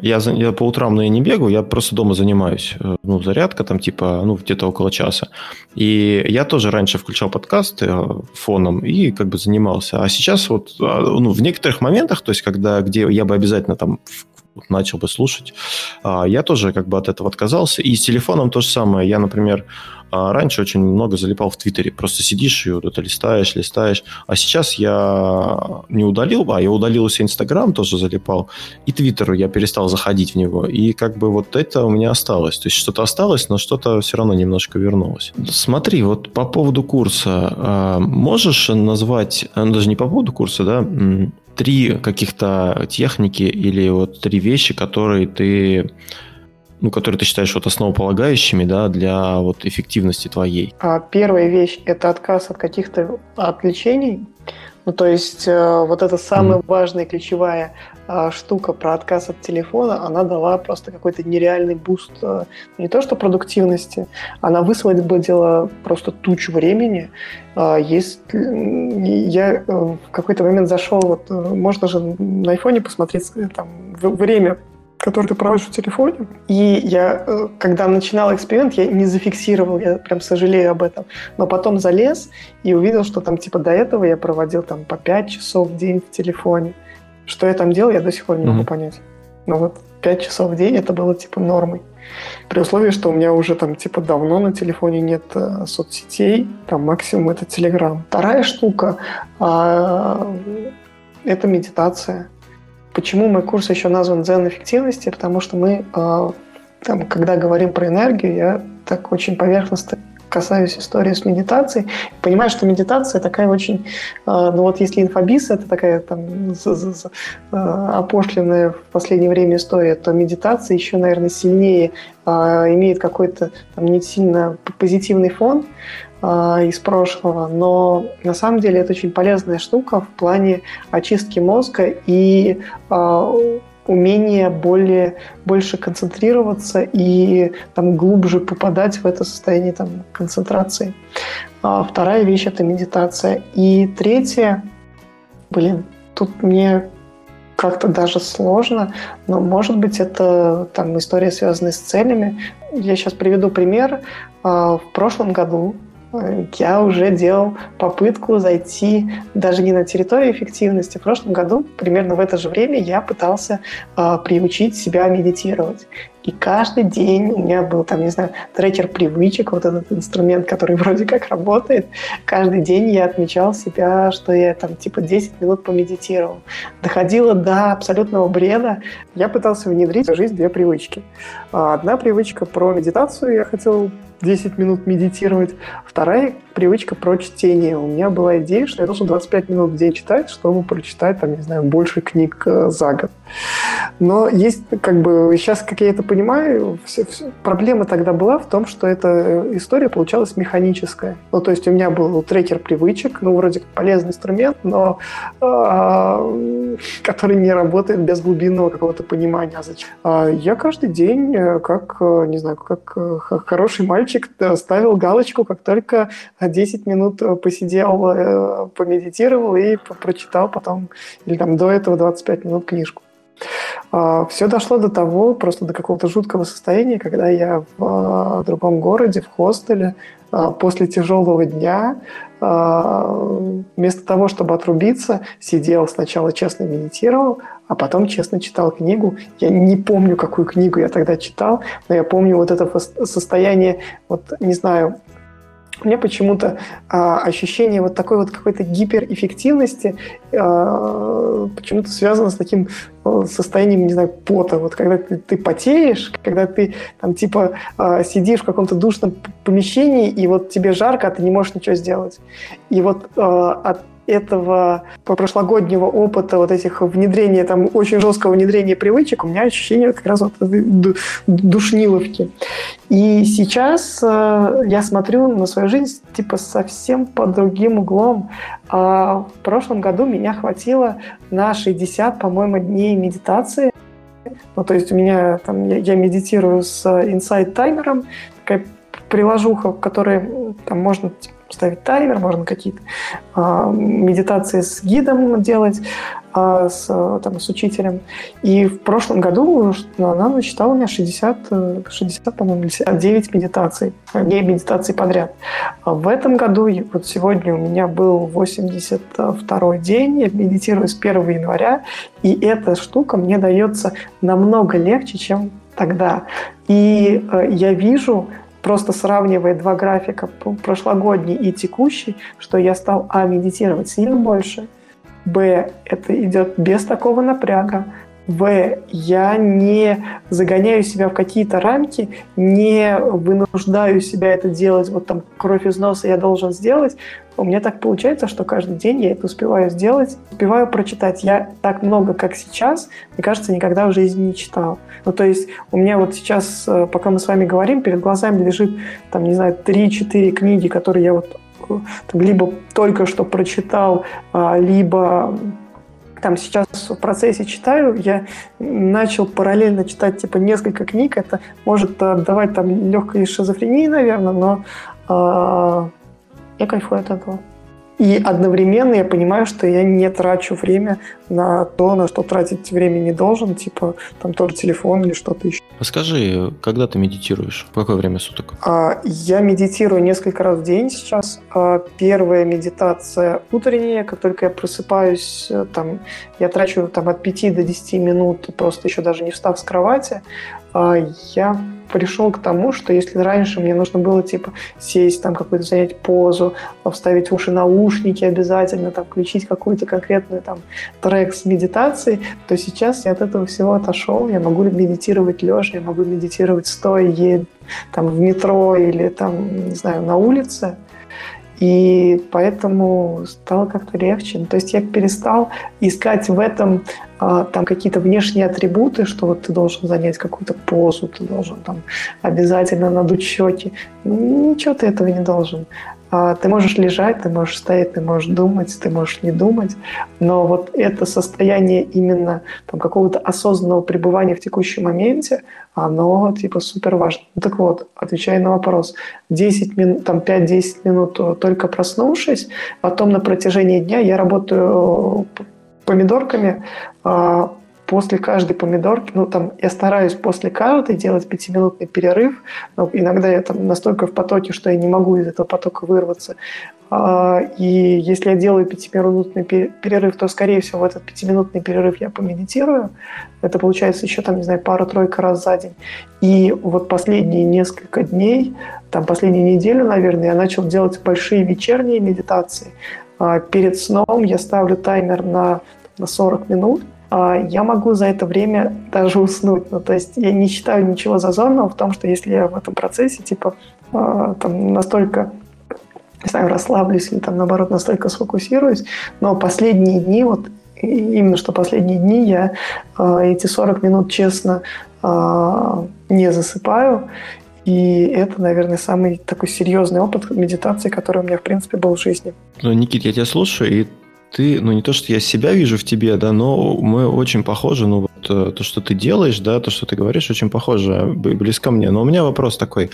Я, я по утрам, но я не бегаю, я просто дома занимаюсь. Э, ну, зарядка там типа, ну, где-то около часа. И я тоже раньше включал подкасты э, фоном и как бы занимался. А сейчас вот, а, ну, в некоторых моментах, то есть когда, где я бы обязательно там начал бы слушать. А, я тоже как бы от этого отказался. И с телефоном то же самое. Я, например, а раньше очень много залипал в Твиттере. Просто сидишь и вот это листаешь, листаешь. А сейчас я не удалил, а я удалил себя Инстаграм, тоже залипал. И Твиттер я перестал заходить в него. И как бы вот это у меня осталось. То есть что-то осталось, но что-то все равно немножко вернулось. Смотри, вот по поводу курса. А, можешь назвать, ну, даже не по поводу курса, да, три каких-то техники или вот три вещи, которые ты ну, которые ты считаешь вот основополагающими, да, для вот эффективности твоей? А первая вещь – это отказ от каких-то отвлечений. Ну, то есть э, вот эта самая mm-hmm. важная ключевая э, штука про отказ от телефона, она дала просто какой-то нереальный boost э, не то что продуктивности, она высвободила просто тучу времени. Э, есть, я э, в какой-то момент зашел, вот э, можно же на айфоне посмотреть э, там время который ты проводишь в телефоне. И я, э, когда начинал эксперимент, я не зафиксировал, я прям сожалею об этом. Но потом залез и увидел, что там типа до этого я проводил там по 5 часов в день в телефоне. Что я там делал, я до сих пор не могу mm-hmm. понять. Но вот 5 часов в день это было типа нормой. При условии, что у меня уже там типа давно на телефоне нет э, соцсетей, там максимум это Телеграм. Вторая штука э, это медитация. Почему мой курс еще назван «Дзен эффективности»? Потому что мы, э, там, когда говорим про энергию, я так очень поверхностно касаюсь истории с медитацией, понимаю, что медитация такая очень, э, ну вот если инфобиз это такая там э, опошленная в последнее время история, то медитация еще, наверное, сильнее имеет какой-то там не сильно позитивный фон, а, из прошлого, но на самом деле это очень полезная штука в плане очистки мозга и а, умение более, больше концентрироваться и там, глубже попадать в это состояние там, концентрации. А вторая вещь – это медитация. И третья, блин, тут мне как-то даже сложно, но, может быть, это там история, связанная с целями. Я сейчас приведу пример. В прошлом году я уже делал попытку зайти даже не на территорию эффективности. В прошлом году, примерно в это же время, я пытался э, приучить себя медитировать. И каждый день у меня был, там, не знаю, трекер привычек, вот этот инструмент, который вроде как работает. Каждый день я отмечал себя, что я там типа 10 минут помедитировал. Доходило до абсолютного бреда. Я пытался внедрить в жизнь две привычки. А, одна привычка про медитацию. Я хотел 10 минут медитировать. Вторая привычка про чтение. У меня была идея, что я должен 25 минут в день читать, чтобы прочитать, там, не знаю, больше книг э, за год. Но есть, как бы, сейчас, как я это понимаю, все, все, проблема тогда была в том, что эта э, история получалась механическая. Ну, то есть у меня был трекер привычек, ну, вроде как полезный инструмент, но э, который не работает без глубинного какого-то понимания. А? А я каждый день, э, как, не знаю, как хороший мальчик, ставил галочку, как только 10 минут э, посидел, э, помедитировал и прочитал потом, или там до этого 25 минут книжку. А, Все дошло до того, просто до какого-то жуткого состояния, когда я в э, другом городе, в хостеле, после тяжелого дня, вместо того, чтобы отрубиться, сидел сначала честно медитировал, а потом честно читал книгу. Я не помню, какую книгу я тогда читал, но я помню вот это состояние, вот не знаю, у меня почему-то а, ощущение вот такой вот какой-то гиперэффективности а, почему-то связано с таким а, состоянием, не знаю, пота. Вот когда ты, ты потеешь, когда ты там типа а, сидишь в каком-то душном помещении, и вот тебе жарко, а ты не можешь ничего сделать. И вот а, от этого прошлогоднего опыта вот этих внедрения, там очень жесткого внедрения привычек, у меня ощущение как раз вот душниловки. И сейчас э, я смотрю на свою жизнь типа совсем под другим углом. А в прошлом году меня хватило на 60, по-моему, дней медитации. Ну, то есть у меня там, я, я медитирую с инсайт-таймером, такая приложуха, в которой там можно ставить таймер, можно какие-то э, медитации с гидом делать, э, с, там, с учителем. И в прошлом году она насчитала у меня 60, 60 по-моему, 59 медитаций, не медитаций подряд. А в этом году, вот сегодня у меня был 82 день, я медитирую с 1 января, и эта штука мне дается намного легче, чем тогда. И э, я вижу, просто сравнивая два графика, прошлогодний и текущий, что я стал, а, медитировать сильно больше, б, это идет без такого напряга, в. Я не загоняю себя в какие-то рамки, не вынуждаю себя это делать, вот там кровь из носа я должен сделать. У меня так получается, что каждый день я это успеваю сделать, успеваю прочитать. Я так много, как сейчас, мне кажется, никогда в жизни не читал. Ну, то есть у меня вот сейчас, э, пока мы с вами говорим, перед глазами лежит, там, не знаю, 3-4 книги, которые я вот э, либо только что прочитал, а, либо там сейчас в процессе читаю, я начал параллельно читать типа несколько книг. Это может давать там легкой шизофрении, наверное, но э, я кайфую от этого. И одновременно я понимаю, что я не трачу время на то, на что тратить время не должен, типа там тоже телефон или что-то еще. Скажи, когда ты медитируешь? В какое время суток? А, я медитирую несколько раз в день сейчас. А, первая медитация утренняя, как только я просыпаюсь, э, там, я трачу там, от 5 до 10 минут, просто еще даже не встав с кровати. А, я пришел к тому, что если раньше мне нужно было типа сесть, там какую-то занять позу, вставить уши наушники обязательно, там включить какой-то конкретный там трек с медитацией, то сейчас я от этого всего отошел, я могу медитировать лежа, я могу медитировать стоя, там в метро или там, не знаю, на улице, и поэтому стало как-то легче. То есть я перестал искать в этом а, там какие-то внешние атрибуты, что вот ты должен занять какую-то позу, ты должен там обязательно надуть щеки. Ничего ты этого не должен. А, ты можешь лежать, ты можешь стоять, ты можешь думать, ты можешь не думать, но вот это состояние именно там, какого-то осознанного пребывания в текущем моменте, оно типа супер важно. Ну, так вот, отвечая на вопрос, 10 минут, там 5-10 минут только проснувшись, потом на протяжении дня я работаю помидорками, а, после каждой помидорки, ну там я стараюсь после каждой делать пятиминутный перерыв, но иногда я там настолько в потоке, что я не могу из этого потока вырваться. А, и если я делаю пятиминутный перерыв, то, скорее всего, в этот пятиминутный перерыв я помедитирую. Это получается еще, там, не знаю, пара-тройка раз за день. И вот последние несколько дней, там, последнюю неделю, наверное, я начал делать большие вечерние медитации. А, перед сном я ставлю таймер на, на 40 минут – я могу за это время даже уснуть. Ну, то есть я не считаю ничего зазорного в том, что если я в этом процессе, типа, а, там, настолько не знаю, расслаблюсь или там, наоборот, настолько сфокусируюсь, но последние дни, вот именно что последние дни я а, эти 40 минут честно не засыпаю, и это, наверное, самый такой серьезный опыт медитации, который у меня, в принципе, был в жизни. Ну, Никит, я тебя слушаю, и ты, ну не то, что я себя вижу в тебе, да, но мы очень похожи, ну вот э, то, что ты делаешь, да, то, что ты говоришь, очень похоже, близко мне. Но у меня вопрос такой.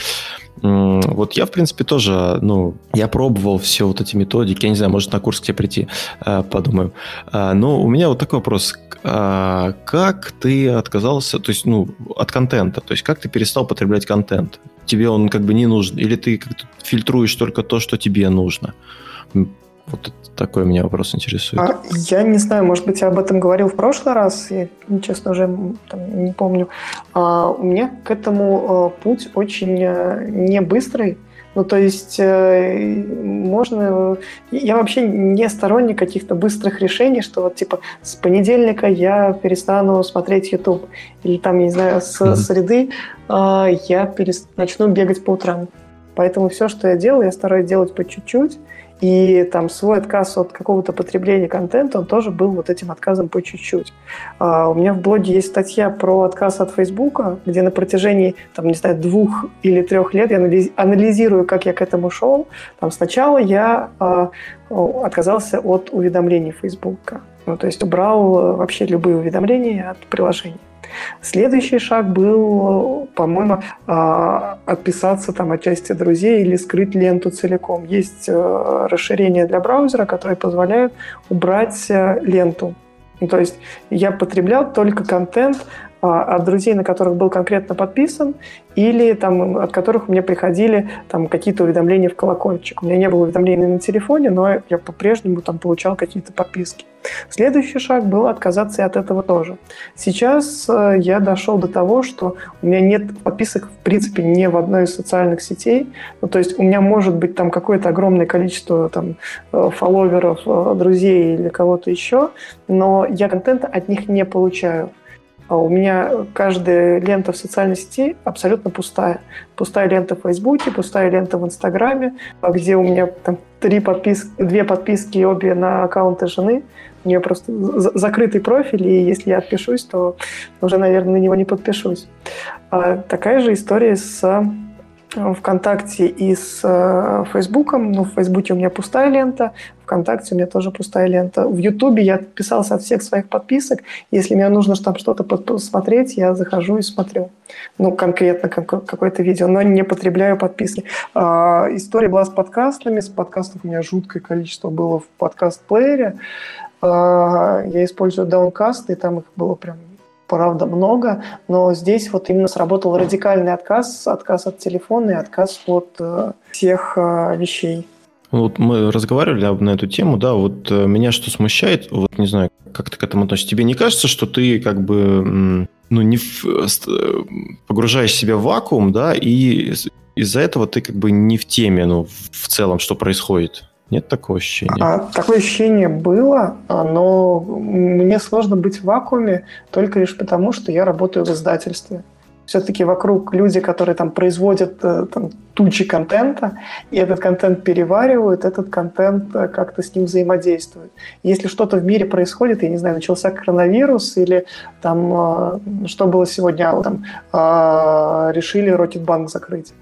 Вот я, в принципе, тоже, ну, я пробовал все вот эти методики, я не знаю, может на курс к тебе прийти, э, подумаю. А, но у меня вот такой вопрос. А, как ты отказался, то есть, ну, от контента, то есть как ты перестал потреблять контент? Тебе он как бы не нужен, или ты как-то фильтруешь только то, что тебе нужно? Вот такой меня вопрос интересует. А, я не знаю, может быть, я об этом говорил в прошлый раз, я, честно, уже там, не помню. А, у меня к этому а, путь очень а, не быстрый. Ну, то есть э, можно... Я вообще не сторонник каких-то быстрых решений, что вот типа с понедельника я перестану смотреть YouTube. Или там, я не знаю, с mm-hmm. среды я перест... начну бегать по утрам. Поэтому все, что я делаю, я стараюсь делать по чуть-чуть. И там свой отказ от какого-то потребления контента, он тоже был вот этим отказом по чуть-чуть. А, у меня в блоге есть статья про отказ от Фейсбука, где на протяжении, там, не знаю, двух или трех лет я анализирую, как я к этому шел. Там сначала я а, отказался от уведомлений Фейсбука. Ну, то есть убрал э, вообще любые уведомления от приложений. Следующий шаг был, по-моему, а, отписаться там от части друзей или скрыть ленту целиком. Есть э, расширение для браузера, которое позволяет убрать э, ленту. То есть я потреблял только контент, от друзей, на которых был конкретно подписан, или там, от которых мне приходили там, какие-то уведомления в колокольчик. У меня не было уведомлений на телефоне, но я по-прежнему там получал какие-то подписки. Следующий шаг был отказаться и от этого тоже. Сейчас э, я дошел до того, что у меня нет подписок в принципе ни в одной из социальных сетей. Ну, то есть у меня может быть там какое-то огромное количество там э, фолловеров, э, друзей или кого-то еще, но я контента от них не получаю. А у меня каждая лента в социальной сети абсолютно пустая. Пустая лента в Фейсбуке, пустая лента в Инстаграме, где у меня там три подписки, две подписки обе на аккаунты жены. У нее просто закрытый профиль, и если я отпишусь, то уже, наверное, на него не подпишусь. А такая же история с ВКонтакте и с э, Фейсбуком. Ну, в Фейсбуке у меня пустая лента, ВКонтакте у меня тоже пустая лента. В Ютубе я отписался от всех своих подписок. Если мне нужно там что-то посмотреть, я захожу и смотрю. Ну, конкретно какое-то видео, но не потребляю подписки. А, история была с подкастами. С подкастов у меня жуткое количество было в подкаст-плеере. А, я использую Downcast, и там их было прям правда много, но здесь вот именно сработал радикальный отказ, отказ от телефона и отказ от э, всех э, вещей. Вот мы разговаривали на эту тему, да, вот э, меня что смущает, вот не знаю, как ты к этому относишься, тебе не кажется, что ты как бы, ну, не в, погружаешь себя в вакуум, да, и из-за этого ты как бы не в теме, ну, в целом, что происходит? Нет такого ощущения? А, такое ощущение было, а, но мне сложно быть в вакууме только лишь потому, что я работаю в издательстве. Все-таки вокруг люди, которые там производят э, там, тучи контента, и этот контент переваривают, этот контент э, как-то с ним взаимодействует. Если что-то в мире происходит, я не знаю, начался коронавирус или там э, что было сегодня, там, решили Рокетбанк закрыть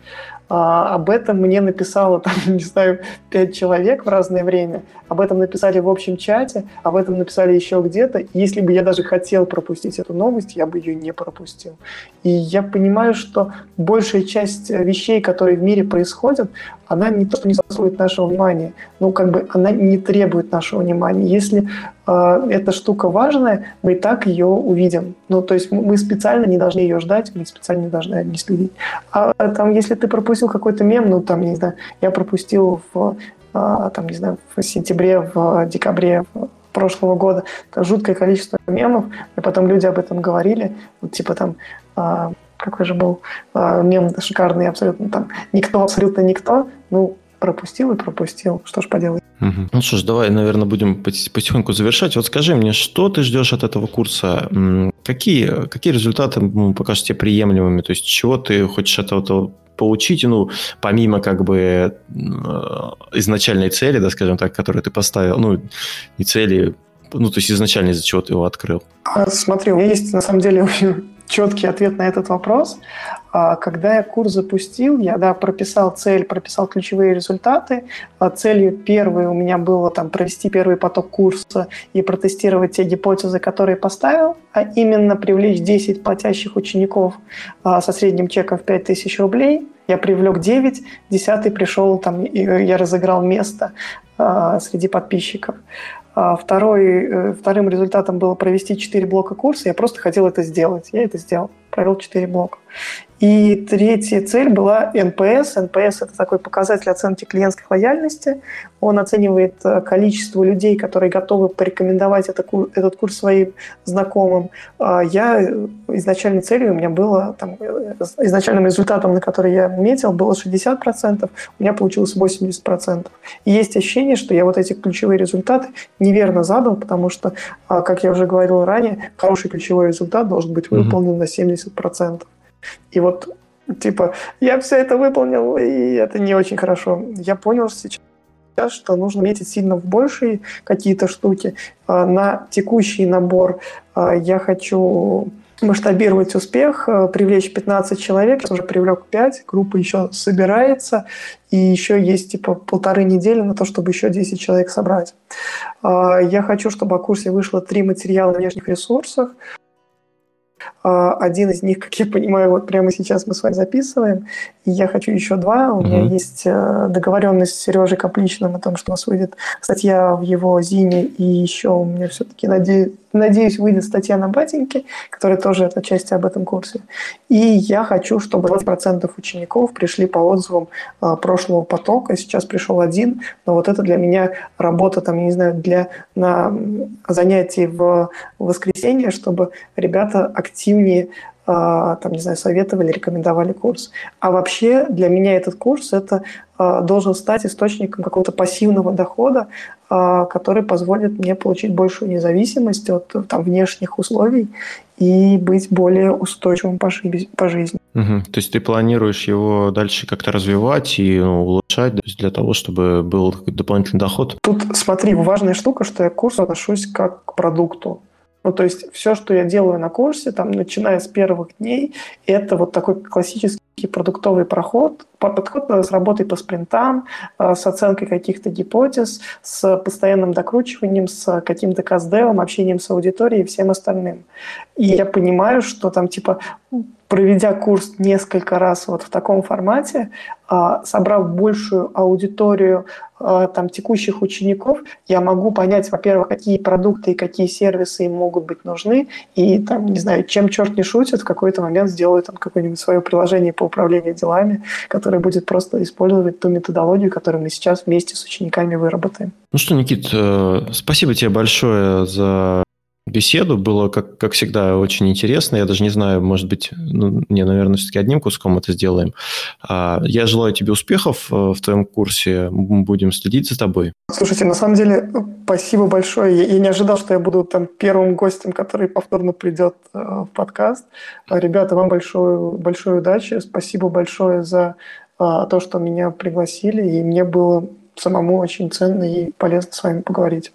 а, об этом мне написало, там, не знаю, пять человек в разное время. Об этом написали в общем чате, об этом написали еще где-то. Если бы я даже хотел пропустить эту новость, я бы ее не пропустил. И я понимаю, что большая часть вещей, которые в мире происходят, она не то, не заслуживает нашего внимания, но как бы она не требует нашего внимания. Если э, эта штука важная, мы и так ее увидим. Ну, то есть мы специально не должны ее ждать, мы специально не должны не следить. А там, если ты пропустил какой-то мем, ну, там, не знаю, я пропустил в, э, там, не знаю, в сентябре, в декабре, в прошлого года жуткое количество мемов, и потом люди об этом говорили, вот типа там а, какой же был э, мем шикарный абсолютно там никто, абсолютно никто, ну, пропустил и пропустил, что ж поделать. Ну что ж, давай, наверное, будем потихоньку завершать. Вот скажи мне, что ты ждешь от этого курса? Какие, какие результаты ну, покажут тебе приемлемыми? То есть, чего ты хочешь от этого получить, ну, помимо как бы э, изначальной цели, да, скажем так, которую ты поставил, ну, не цели, ну, то есть изначально из-за чего ты его открыл? А, смотри, у меня есть на самом деле четкий ответ на этот вопрос. А, когда я курс запустил, я да, прописал цель, прописал ключевые результаты. А, целью первой у меня было там, провести первый поток курса и протестировать те гипотезы, которые поставил, а именно привлечь 10 платящих учеников а, со средним чеком в 5000 рублей. Я привлек 9, 10 пришел, там, и я разыграл место среди подписчиков. Второй, э, вторым результатом было провести 4 блока курса. Я просто хотел это сделать. Я это сделал. Провел 4 блока. И третья цель была НПС. НПС – это такой показатель оценки клиентской лояльности. Он оценивает э, количество людей, которые готовы порекомендовать это, этот курс своим знакомым. А я э, изначальной целью у меня было, там, э, изначальным результатом, на который я метил, было 60%, у меня получилось 80%. И есть ощущение, что я вот эти ключевые результаты неверно задал, потому что, а, как я уже говорил ранее, хороший ключевой результат должен быть выполнен mm-hmm. на 70%. И вот, типа, я все это выполнил, и это не очень хорошо. Я понял сейчас, что нужно метить сильно в большие какие-то штуки. А, на текущий набор а, я хочу масштабировать успех, а, привлечь 15 человек, я уже привлек 5, группа еще собирается, и еще есть типа полторы недели на то, чтобы еще 10 человек собрать. Я хочу, чтобы о курсе вышло три материала внешних ресурсах, один из них, как я понимаю, вот прямо сейчас мы с вами записываем. И я хочу еще два. У mm-hmm. меня есть э, договоренность с Сережей Капличным о том, что у нас выйдет статья в его Зине. И еще у меня все-таки, надеюсь, надеюсь, выйдет статья на Батеньке, которая тоже это часть об этом курсе. И я хочу, чтобы 20% учеников пришли по отзывам э, прошлого потока. Сейчас пришел один, но вот это для меня работа, там, я не знаю, для на занятий в воскресенье, чтобы ребята активнее а, там, не знаю, советовали, рекомендовали курс. А вообще для меня этот курс это а, должен стать источником какого-то пассивного дохода, а, который позволит мне получить большую независимость от там, внешних условий и быть более устойчивым по, жизни. По жизни. Угу. То есть ты планируешь его дальше как-то развивать и ну, улучшать для того, чтобы был дополнительный доход? Тут смотри, важная штука, что я к курсу отношусь как к продукту. Ну, то есть все, что я делаю на курсе, там, начиная с первых дней, это вот такой классический продуктовый проход, подход с работой по спринтам, э, с оценкой каких-то гипотез, с постоянным докручиванием, с каким-то каздевом, общением с аудиторией и всем остальным. И я понимаю, что там типа проведя курс несколько раз вот в таком формате, а, собрав большую аудиторию там, текущих учеников, я могу понять, во-первых, какие продукты и какие сервисы им могут быть нужны, и там, не знаю, чем черт не шутит, в какой-то момент сделаю там какое-нибудь свое приложение по управлению делами, которое будет просто использовать ту методологию, которую мы сейчас вместе с учениками выработаем. Ну что, Никит, э, спасибо тебе большое за беседу. Было, как, как всегда, очень интересно. Я даже не знаю, может быть, ну, не, наверное, все-таки одним куском это сделаем. А, я желаю тебе успехов э, в твоем курсе. Будем следить за тобой. Слушайте, на самом деле, спасибо большое. Я не ожидал, что я буду там первым гостем, который повторно придет э, в подкаст. А, ребята, вам большое, большой удачи. Спасибо большое за а, то, что меня пригласили. И мне было самому очень ценно и полезно с вами поговорить.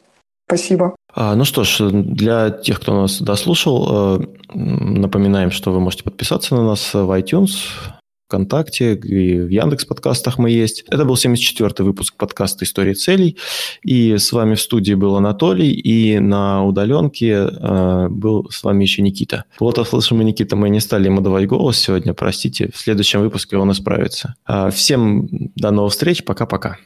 Спасибо. А, ну что ж, для тех, кто нас дослушал, э, напоминаем, что вы можете подписаться на нас в iTunes, ВКонтакте и в Яндекс подкастах мы есть. Это был 74-й выпуск подкаста «Истории целей». И с вами в студии был Анатолий, и на удаленке э, был с вами еще Никита. Вот услышим Никита, мы не стали ему давать голос сегодня, простите. В следующем выпуске он исправится. Э, всем до новых встреч, пока-пока.